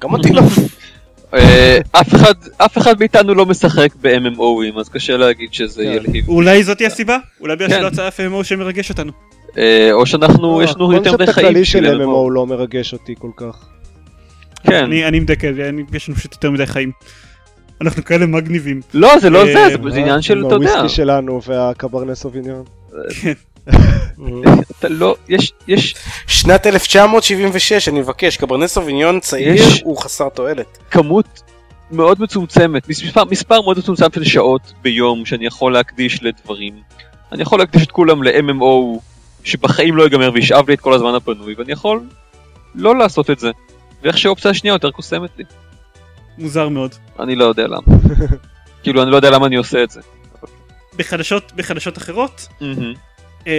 גם אותי לא. אה, אף אחד, אף אחד מאיתנו לא משחק ב-MMOים, אז קשה להגיד שזה כן. ילהיב. אולי זאתי הסיבה? אולי בגלל כן. שלא יצא אף MMO שמרגש אותנו. אה, או שאנחנו, יש לנו יותר מדי חיים הכללי של MMO לא מרגש אותי כל כך. כן. אני יש לנו פשוט יותר מדי חיים. אנחנו כאלה מגניבים. לא, זה לא אה, זה, זה- זה עניין של, אתה יודע, הוויסקי שלנו והקברנס סוביניון. אתה לא, יש, יש שנת 1976, אני מבקש, קברנט סוביניון צעיר הוא חסר תועלת. כמות מאוד מצומצמת, מספר, מספר מאוד מצומצם של שעות ביום שאני יכול להקדיש לדברים. אני יכול להקדיש את כולם ל-MMO שבחיים לא ייגמר וישאב לי את כל הזמן הפנוי, ואני יכול לא לעשות את זה. ואיך שהאופציה השנייה יותר קוסמת לי. מוזר מאוד. אני לא יודע למה. כאילו, אני לא יודע למה אני עושה את זה. בחדשות, בחדשות אחרות. אמ,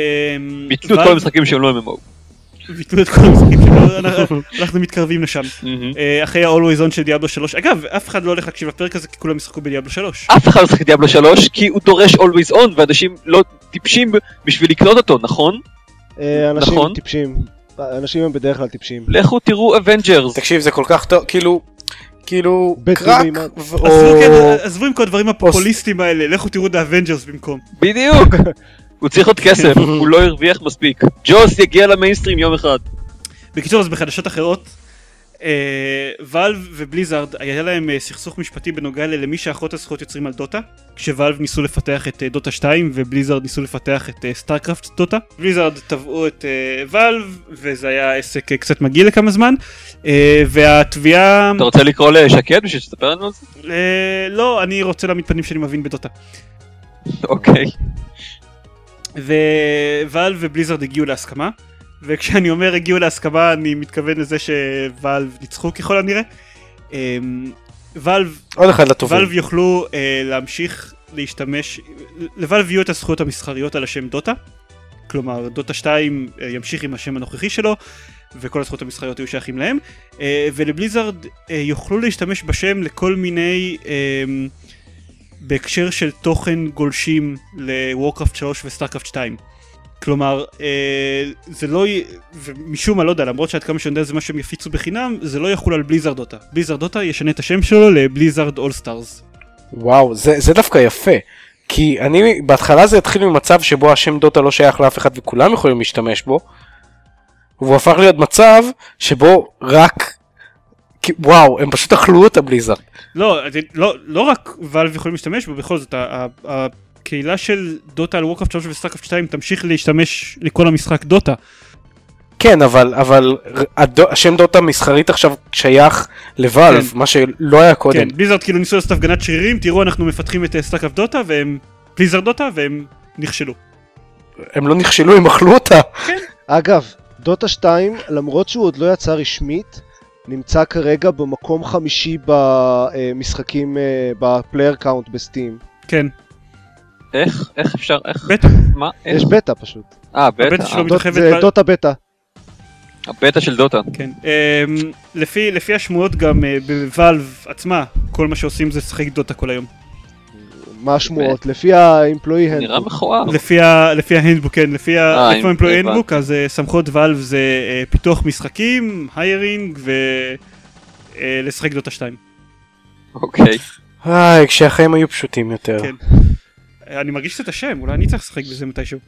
ביטלו את כל המשחקים שהם לא MMO. ביטלו את כל המשחקים שלו, אנחנו- אנחנו מתקרבים לשם. אה, אחרי ה-Always On של דיאבלו 3, אגב, אף אחד לא הולך להקשיב לפרק הזה כי כולם ישחקו בדיאבלו 3. אף אחד לא משחק דיאבלו 3 כי הוא דורש always on ואנשים לא טיפשים בשביל לקנות אותו, נכון? אה, אנשים נכון. טיפשים. אנשים הם בדרך כלל טיפשים. לכו תראו אבנג'רס. תקשיב, זה כל כך טוב, כאילו, כאילו, בית קרק, דו-מימד. ו- עזבו, כן, או... עזבו עם כל הדברים הפופוליסטיים האלה, לכו תראו את האבנג'רס במקום. בדיוק. הוא צריך עוד כסף, הוא לא הרוויח מספיק. ג'וס יגיע למיינסטרים יום אחד. בקיצור, אז בחדשות אחרות, ואלב ובליזארד, היה להם אה, סכסוך משפטי בנוגע למי שאחות הזכויות יוצרים על דוטה, כשוואלב ניסו לפתח את אה, דוטה 2 ובליזארד ניסו לפתח את אה, סטארקרפט דוטה. בליזארד תבעו את אה, ואלב, וזה היה עסק אה, קצת מגעיל לכמה זמן, אה, והתביעה... אתה רוצה לקרוא לשקד בשביל שתספר לנו על זה? אה, לא, אני רוצה להעמיד פנים שאני מבין בדוטה. אוקיי. ווואלב ובליזארד הגיעו להסכמה, וכשאני אומר הגיעו להסכמה אני מתכוון לזה שוואלב ניצחו ככל הנראה. אמ, ואלב, עוד אחד לטובים. ואלב יוכלו אה, להמשיך להשתמש, לוואלב יהיו את הזכויות המסחריות על השם דוטה, כלומר דוטה 2 אה, ימשיך עם השם הנוכחי שלו, וכל הזכויות המסחריות יהיו שייכים להם, אה, ול-Blizzard אה, יוכלו להשתמש בשם לכל מיני, אה, בהקשר של תוכן גולשים ל-Warcraft 3 ו-StarCraft 2. כלומר, אה, זה לא, ומשום מה לא יודע, למרות שעד כמה שאני יודע זה מה שהם יפיצו בחינם, זה לא יחול על Blizzard DotA. Blizzard DotA ישנה את השם שלו ל-Blizzard All-Stars. וואו, זה, זה דווקא יפה. כי אני, בהתחלה זה התחיל ממצב שבו השם דוטה לא שייך לאף אחד וכולם יכולים להשתמש בו. והוא הפך להיות מצב שבו רק... כי- וואו, הם פשוט אכלו את ה-Blizzard. לא, לא, לא רק Valve יכולים להשתמש בו, בכל זאת, ה- ה- הקהילה של DotA על Warcraft 3 ו-StarCraft 2 תמשיך להשתמש לכל המשחק דוטה. כן, אבל, אבל הדו, השם דוטה מסחרית עכשיו שייך ל-Valve, כן. מה שלא היה קודם. כן, Blizzard כאילו ניסו לעשות הפגנת שרירים, תראו אנחנו מפתחים את StarCraft DotA והם Blizzard DotA והם נכשלו. הם לא נכשלו, הם אכלו אותה. אגב, דוטה 2, למרות שהוא עוד לא יצא רשמית, נמצא כרגע במקום חמישי במשחקים, אה, ב-player count ב-Steam. כן, איך? איך אפשר? איך? בטא. מה? איך? יש בטא פשוט. אה, בטא. הבטא שלו אה, מתרחבת זה דוטה בטא. הבטא של דוטה. כן. אמ, לפי, לפי השמועות גם אה, בוואלב עצמה, כל מה שעושים זה לשחק דוטה כל היום. מה השמועות? לפי האמפלואי נראה הנד. מכוער. לפי ההנדבוק, כן, לפי אה, האמפלואי הבנתי. הנדבוק, אז אה, סמכויות ואלב זה אה, פיתוח משחקים, היירינג ולשחק דוטה 2. אוקיי. איי, כשהחיים היו פשוטים יותר. כן. אה, אני מרגיש קצת אשם, אולי אני צריך לשחק בזה מתישהו.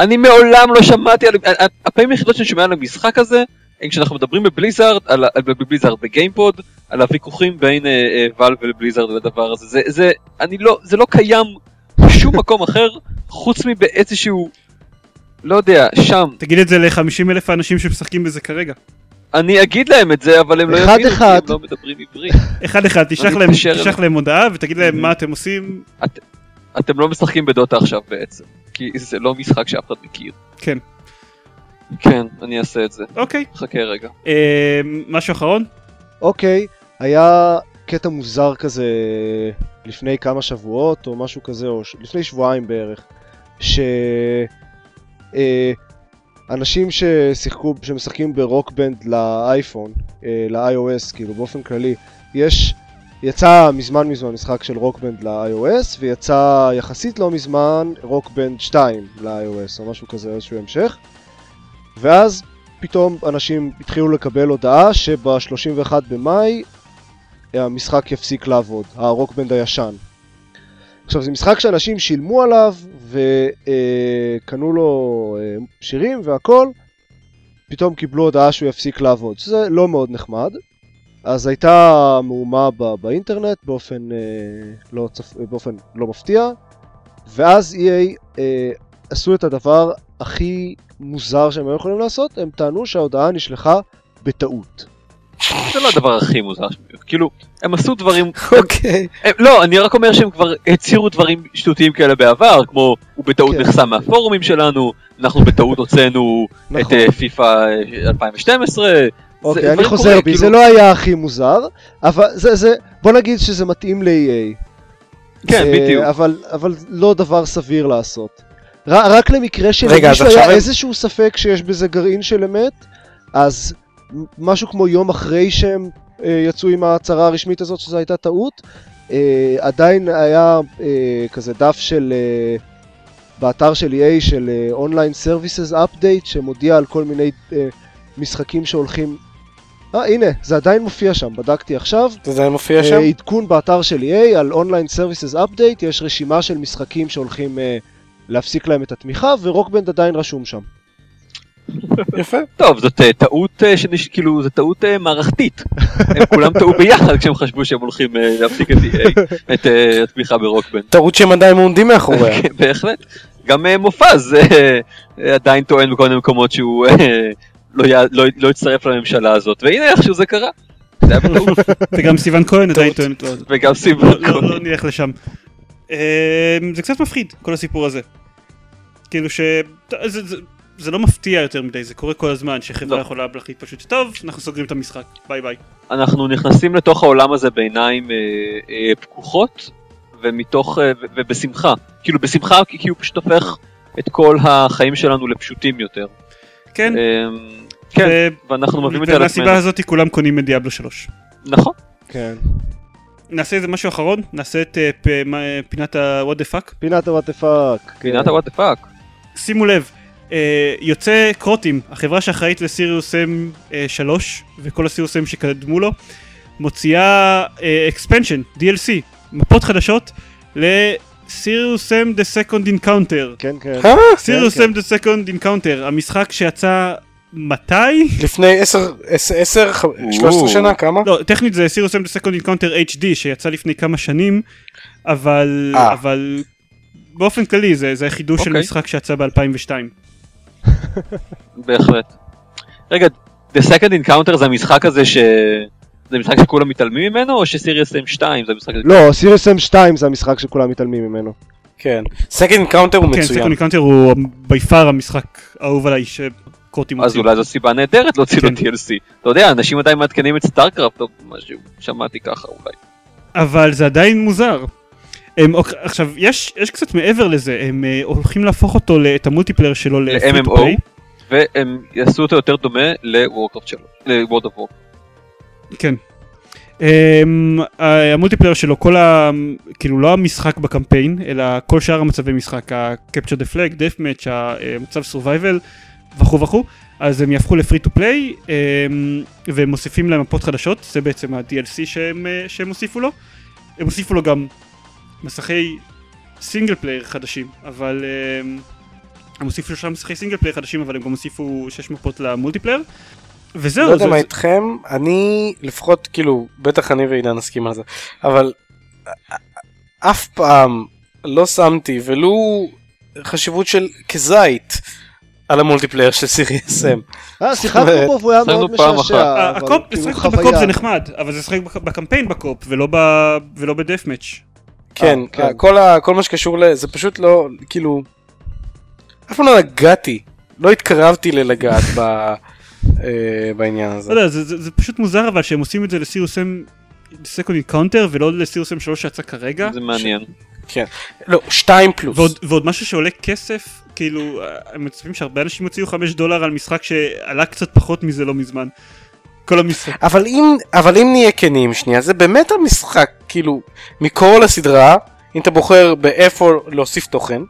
אני מעולם לא שמעתי על... ה- ה- הפעמים היחידות שאני שומע על המשחק הזה, הן כשאנחנו מדברים בבליזארד, על בבליזארד בגיימפוד, על הוויכוחים בין אה, אה, ואלב ולבליזארד והדבר הזה. זה, זה, אני לא, זה לא קיים בשום מקום אחר, חוץ מבאיזשהו, לא יודע, שם. תגיד את זה ל-50 אלף האנשים שמשחקים בזה כרגע. אני אגיד להם את זה, אבל הם לא יבינו. כי הם לא מדברים עברית. אחד אחד, תשלח להם, הודעה ותגיד להם. מה אתם עושים. אתם לא משחקים בדוטה עכשיו בעצם, כי זה לא משחק שאף אחד מכיר. כן. כן, אני אעשה את זה. אוקיי. חכה רגע. אה, משהו אחרון? אוקיי, היה קטע מוזר כזה לפני כמה שבועות או משהו כזה, או ש... לפני שבועיים בערך, שאנשים ששיחקו, שמשחקים ברוקבנד לאייפון, אה, ל-iOS, כאילו באופן כללי, יש, יצא מזמן מזמן משחק של Rock Band ל-iOS, ויצא יחסית לא מזמן Rock Band 2 ל-iOS, או משהו כזה, איזשהו המשך, ואז פתאום אנשים התחילו לקבל הודעה שב-31 במאי המשחק יפסיק לעבוד, ה Rock Band הישן. עכשיו זה משחק שאנשים שילמו עליו וקנו לו אה, שירים והכל, פתאום קיבלו הודעה שהוא יפסיק לעבוד, שזה לא מאוד נחמד. אז הייתה מהומה בא, באינטרנט באופן, אה, לא, צפ... באופן לא מפתיע, ואז EA אה, עשו את הדבר הכי מוזר שהם היו יכולים לעשות, הם טענו שההודעה נשלחה בטעות. זה לא הדבר הכי מוזר, כאילו, הם עשו דברים, אוקיי. הם, לא, אני רק אומר שהם כבר הצהירו דברים שטותיים כאלה בעבר, כמו הוא בטעות כן. נחסם מהפורומים שלנו, אנחנו בטעות הוצאנו את נכון. אה, פיפא 2012. זה- אוקיי, אני חוזר בי, זה כאילו- לא היה הכי מוזר, אבל זה, זה, בוא נגיד שזה מתאים ל-EA. כן, אה, בדיוק. אבל, אבל לא דבר סביר לעשות. ר, רק למקרה שלמישהו היה עכשיו איזשהו ספק שיש בזה גרעין של אמת, אז משהו כמו יום אחרי שהם אה, יצאו עם ההצהרה הרשמית הזאת שזו הייתה טעות, אה, עדיין היה אה, כזה דף של... אה, באתר של EA של Online Services Update שמודיע על כל מיני אה, משחקים שהולכים... אה, הנה, זה עדיין מופיע שם, בדקתי עכשיו. זה עדיין מופיע שם? עדכון באתר של EA על Online Services Update, יש רשימה של משחקים שהולכים אה, להפסיק להם את התמיכה, ורוקבנד עדיין רשום שם. יפה. טוב, זאת אה, טעות, כאילו, זו טעות אה, מערכתית. הם כולם טעו ביחד כשהם חשבו שהם הולכים אה, להפסיק את EA, את אה, התמיכה ברוקבנד. טעות שהם עדיין עומדים מאחוריה. כן, בהחלט. גם אה, מופז אה, עדיין טוען בכל מיני מקומות שהוא אה, לא לא- לא יצטרף לממשלה הזאת, והנה איכשהו זה קרה. זה היה בטעות, וגם סיוון כהן עדיין טוען אותו. וגם סיבוב. לא- לא לא נלך לשם. אה, זה קצת מפחיד כל הסיפור הזה. כאילו ש... זה- זה- זה לא מפתיע יותר מדי, זה קורה כל הזמן שחברה לא. יכולה להחליט פשוט טוב, אנחנו סוגרים את המשחק, ביי ביי. אנחנו נכנסים לתוך העולם הזה בעיניים אה, אה, פקוחות, ומתוך, אה, ו- ובשמחה. כאילו בשמחה, כי הוא פשוט הופך את כל החיים שלנו לפשוטים יותר. כן, אה, כן, ו- ואנחנו מביאים את זה על ומהסיבה עצמנו. הזאת כולם קונים את דיאבלו 3. נכון. כן. נעשה איזה משהו אחרון, נעשה את אה, פ- מה- פינת ה-what the fuck. פינת ה-what the fuck. פינת ה-what the fuck. שימו לב, אה, יוצא קרוטים, החברה שאחראית לסיריוס M 3 וכל הסיריוס M שקדמו לו, מוציאה אקספנשן, DLC, מפות חדשות לסיריוס M The Second Encounter. כן, כן. אה? סיריוס כן. M The Second Encounter, המשחק שיצא מתי? לפני 10, 10, 13 שנה, כמה? לא, טכנית זה סיריוס The Second Encounter HD שיצא לפני כמה שנים, אבל, אה. אבל באופן כללי זה, זה חידוש של אוקיי. משחק שיצא ב-2002. בהחלט. רגע, The Second Encounter זה המשחק הזה ש... זה משחק שכולם מתעלמים ממנו, או שסיריוס M2 זה המשחק... לא, Serious Sam 2 זה המשחק שכולם מתעלמים ממנו. כן. Second Encounter הוא כן, מצוין. Second Encounter הוא by far המשחק האהוב עליי של Croteam אז. אולי זו סיבה נהדרת להוציא לו כן. TLC. אתה יודע, אנשים עדיין מעדכנים את StarCraft או משהו, שמעתי ככה אולי. אבל זה עדיין מוזר. הם, עכשיו, יש, יש קצת מעבר לזה, הם אה, הולכים להפוך אותו, את ה multiplayer שלו ל-MMO? והם יעשו אותו יותר דומה ל-Warcraft 3, ל-World of Warcraft. כן. אמ, ה multiplayer שלו, כל ה... כאילו לא המשחק בקמפיין, אלא כל שאר המצבי משחק, ה-Capture the Flag, Death Match, המצב survival וכו' וכו', אז הם יהפכו free to play, אמ, והם מוסיפים להם מפות חדשות, זה בעצם ה-DLC שהם, אה, שהם הוסיפו לו. הם הוסיפו לו גם מסכי single player חדשים, אבל אמ, הם הוסיפו שלושה מסכי single player חדשים, אבל הם גם הוסיפו שש מפות ל multiplayer. וזהו, לא יודע מה איתכם, אני לפחות כאילו, בטח אני ועידן נסכים על זה, אבל אף פעם לא שמתי ולו חשיבות של כזית על המולטיפלייר של סיריוס M. אה, שיחקנו בו והוא היה מאוד משעשע. ה- אבל ה co-op, כאילו לשחק חוויה. ב co-op זה נחמד, אבל זה לשחק בק- בקמפיין ב co-op ולא ב deathmatch. כן, אה, כן. כל ה- כל מה שקשור לזה פשוט לא, כאילו, אף פעם לא נגעתי, לא התקרבתי ללגעת אה, בעניין הזה. לא יודע, זה- זה זה פשוט מוזר אבל שהם עושים את זה לסיריוס M לסקונד אינקאונטר ולא לסיריוס M3 שיצא כרגע. זה מעניין. לא, 2 פלוס. ועוד, ועוד משהו שעולה כסף, כאילו, הם מצפים שהרבה אנשים הוציאו 5 דולר על משחק שעלה קצת פחות מזה לא מזמן. כל המשחק. אבל אם, אבל אם נהיה כנים שנייה, זה באמת המשחק, כאילו, מכל הסדרה, אם אתה בוחר באיפה להוסיף תוכן,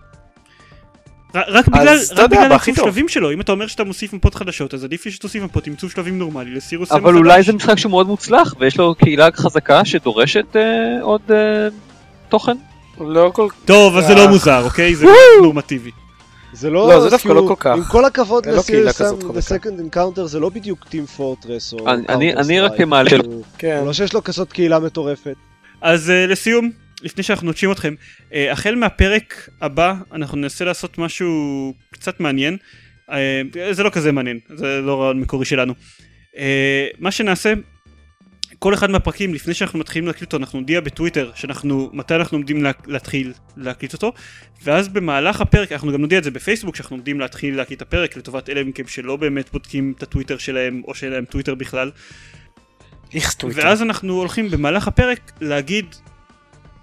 רק בגלל, רק יודע, בגלל עיצוב. שלבים שלו, אם אתה אומר שאתה מוסיף מפות חדשות, אז עדיף לי שתוסיף מפות עם עיצוב שלבים נורמלי לסיריוס M אבל אולי. זה משחק שהוא מאוד מוצלח, ויש לו קהילה חזקה שדורשת אה, עוד אה, תוכן. לא כל טוב, אז זה לא אה. מוזר, אוקיי? זה נורמטיבי. זה לא, לא, זה דווקא כאילו, לא כל כך. עם כל הכבוד ל Serious כזאת חזקה. ל Second Encounter זה לא בדיוק Team Fortress או... אני- אני- אני רק מעלה- כן. לא שיש לו כזאת קהילה מטורפת. אז uh, לסיום, לפני שאנחנו נוטשים אתכם, uh, החל מהפרק הבא אנחנו ננסה לעשות משהו קצת מעניין. Uh, זה לא כזה מעניין, זה לא רעיון מקורי שלנו. Uh, מה שנעשה, כל אחד מהפרקים לפני שאנחנו מתחילים להקליט אותו אנחנו נודיע בטוויטר שאנחנו מתי אנחנו עומדים לה, להתחיל להקליט אותו ואז במהלך הפרק אנחנו גם נודיע את זה בפייסבוק שאנחנו עומדים להתחיל להקליט את הפרק לטובת אלה מכם שלא באמת בודקים את הטוויטר שלהם או שאין להם טוויטר בכלל איכס טוויטר. ואז אנחנו הולכים במהלך הפרק להגיד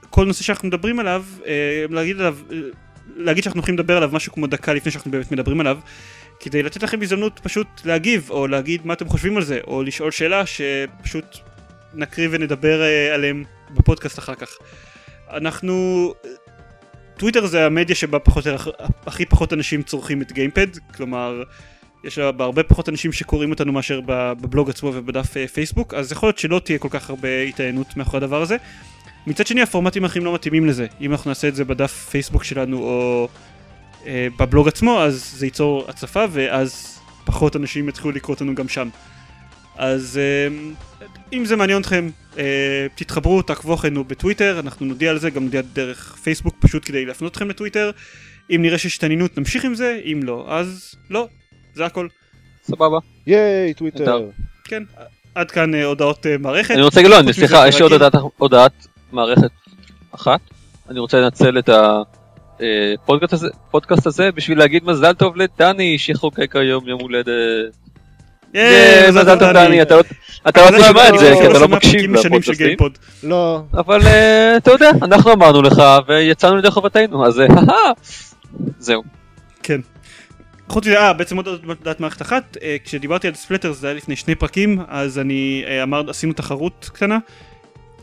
כל נושא שאנחנו מדברים עליו, אה, להגיד עליו, להגיד שאנחנו הולכים לדבר עליו משהו כמו דקה לפני שאנחנו באמת מדברים עליו, כדי לתת לכם הזדמנות פשוט להגיב, או להגיד מה אתם חושבים על זה, או לשאול שאלה שפשוט נקריא ונדבר אה, עליהם בפודקאסט אחר כך. אנחנו... טוויטר זה המדיה שבה פחות, הכי פחות אנשים צורכים את גיימפד, כלומר יש בה הרבה פחות אנשים שקוראים אותנו מאשר בבלוג עצמו ובדף אה, פייסבוק, אז יכול להיות שלא תהיה כל כך הרבה התעניינות מאחורי הדבר הזה. מצד שני הפורמטים האחרים לא מתאימים לזה, אם אנחנו נעשה את זה בדף פייסבוק שלנו או אה, בבלוג עצמו, אז זה ייצור הצפה ואז פחות אנשים יתחילו לקרוא אותנו גם שם. אז אה, אם זה מעניין אתכם, אה, תתחברו, תעקבו אחרינו בטוויטר, אנחנו נודיע על זה, גם נודיע דרך פייסבוק פשוט כדי להפנות אתכם לטוויטר. אם נראה שיש התעניינות נמשיך עם זה, אם לא, אז לא, זה הכל. סבבה. ייי, טוויטר. כן, עד כאן אה, הודעות אה, מערכת. אני רוצה, לא, סליחה, יש לי עוד. הודעת- מערכת אחת. אני רוצה לנצל את הפודקאסט הזה- פודקאסט הזה בשביל להגיד מזל טוב לדני שחוקק היום יום הולדת. ייי, מזל טוב דני, אתה לא- אתה לא תשמע את זה כי אתה לא מקשיב לפודקאסטים. לא, אבל אה, אתה יודע, אנחנו אמרנו לך ויצאנו לידי חובתנו, אז אה, זהו. כן. חוץ מזה, אה, בעצם עוד הודעת מערכת אחת, אה, כשדיברתי על ספלטר זה היה לפני שני פרקים, אז אני אמר, עשינו תחרות קטנה,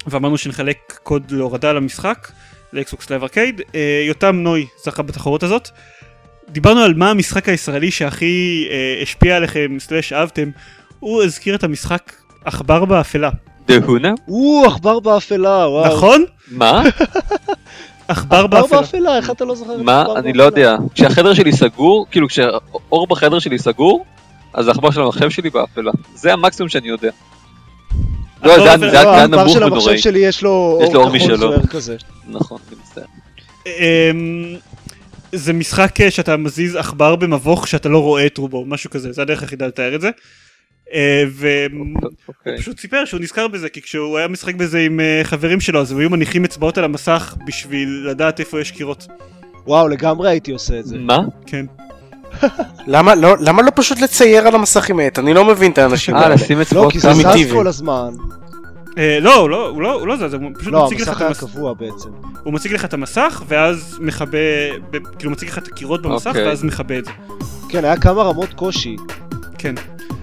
ואמרנו שנחלק קוד להורדה למשחק, ל Xbox Live Arcade, יותם נוי זכה בתחרות הזאת. דיברנו על מה המשחק הישראלי שהכי אה, השפיע עליכם, slash אהבתם, הוא הזכיר את המשחק עכבר באפלה, דהונה? או, עכבר באפלה, וואו. נכון? מה? עכבר עכבר באפלה. איך אתה לא זוכר את מה? אני לא? יודע. כשהחדר שלי סגור, כאילו כשהאור בחדר שלי סגור, אז העכבר של המחשב שלי באפלה. זה המקסימום שאני יודע. לא, זה היה- לא, היה העכבר נמוך של המחשב ונוראי. שלי יש לו יש לו אור כחול משלו. זוהר כזה. נכון, אני מצטער. זה משחק אה, שאתה מזיז עכבר במבוך שאתה לא רואה את רובו, משהו כזה, זה הדרך היחידה לתאר את זה. אה, והוא אוקיי. פשוט סיפר שהוא נזכר בזה, כי כשהוא היה משחק בזה עם אה, חברים שלו, אז הם היו מניחים אצבעות על המסך בשביל לדעת איפה יש קירות. וואו, לגמרי הייתי עושה את זה. מה? כן. למה לא, למה לא פשוט לצייר על המסך עם עט? אני לא מבין את האנשים אה, האלה. לשים לא, אצבעות כי זה? זז. כל הזמן. אה, לא, הוא לא, הוא לא, הוא לא זז, הוא פשוט לא, מציג לך המסך את היה המסך. קבוע בעצם. הוא מציג לך את המסך, ואז מכבה, ב- כאילו מציג לך את הקירות במסך, אוקיי. ואז מכבה את זה. כן, היה כמה רמות קושי. כן.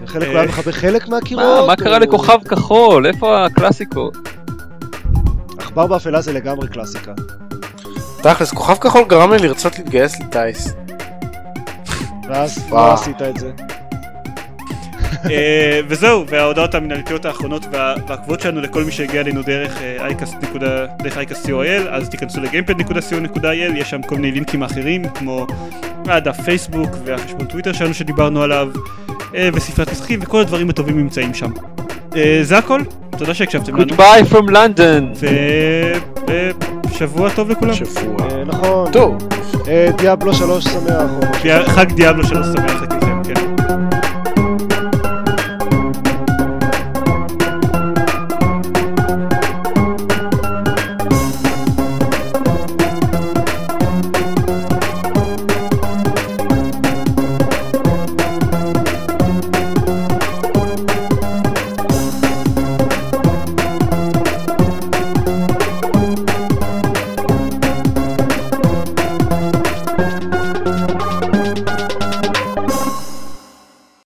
חלק אה, הוא היה מכבה חלק מהקירות. מה מה קרה לכוכב כחול? איפה הקלאסיקות? עכבר באפלה זה לגמרי קלאסיקה. תכלס, כוכב כחול גרם לי לרצות להתגייס לטייס. ואז וואו. לא עשית את זה. אה, וזהו, וההודעות המנהלתיות האחרונות וה- והעקבות שלנו לכל מי שהגיע אלינו דרך אה, אייקס נקודה- דרך אייקס co.il, אז תיכנסו לגיימפד.co.il, יש שם כל מיני לינקים אחרים, כמו הדף פייסבוק והחשבון טוויטר שלנו שדיברנו עליו, אה, וספריית משחקים, וכל הדברים הטובים נמצאים שם. זה הכל, תודה שהקשבתם לנו, Goodbye from London! ושבוע טוב לכולם. שבוע. נכון. טוב. דיאבלו 3 שמח. חג דיאבלו שלא שמח לכולכם, כן.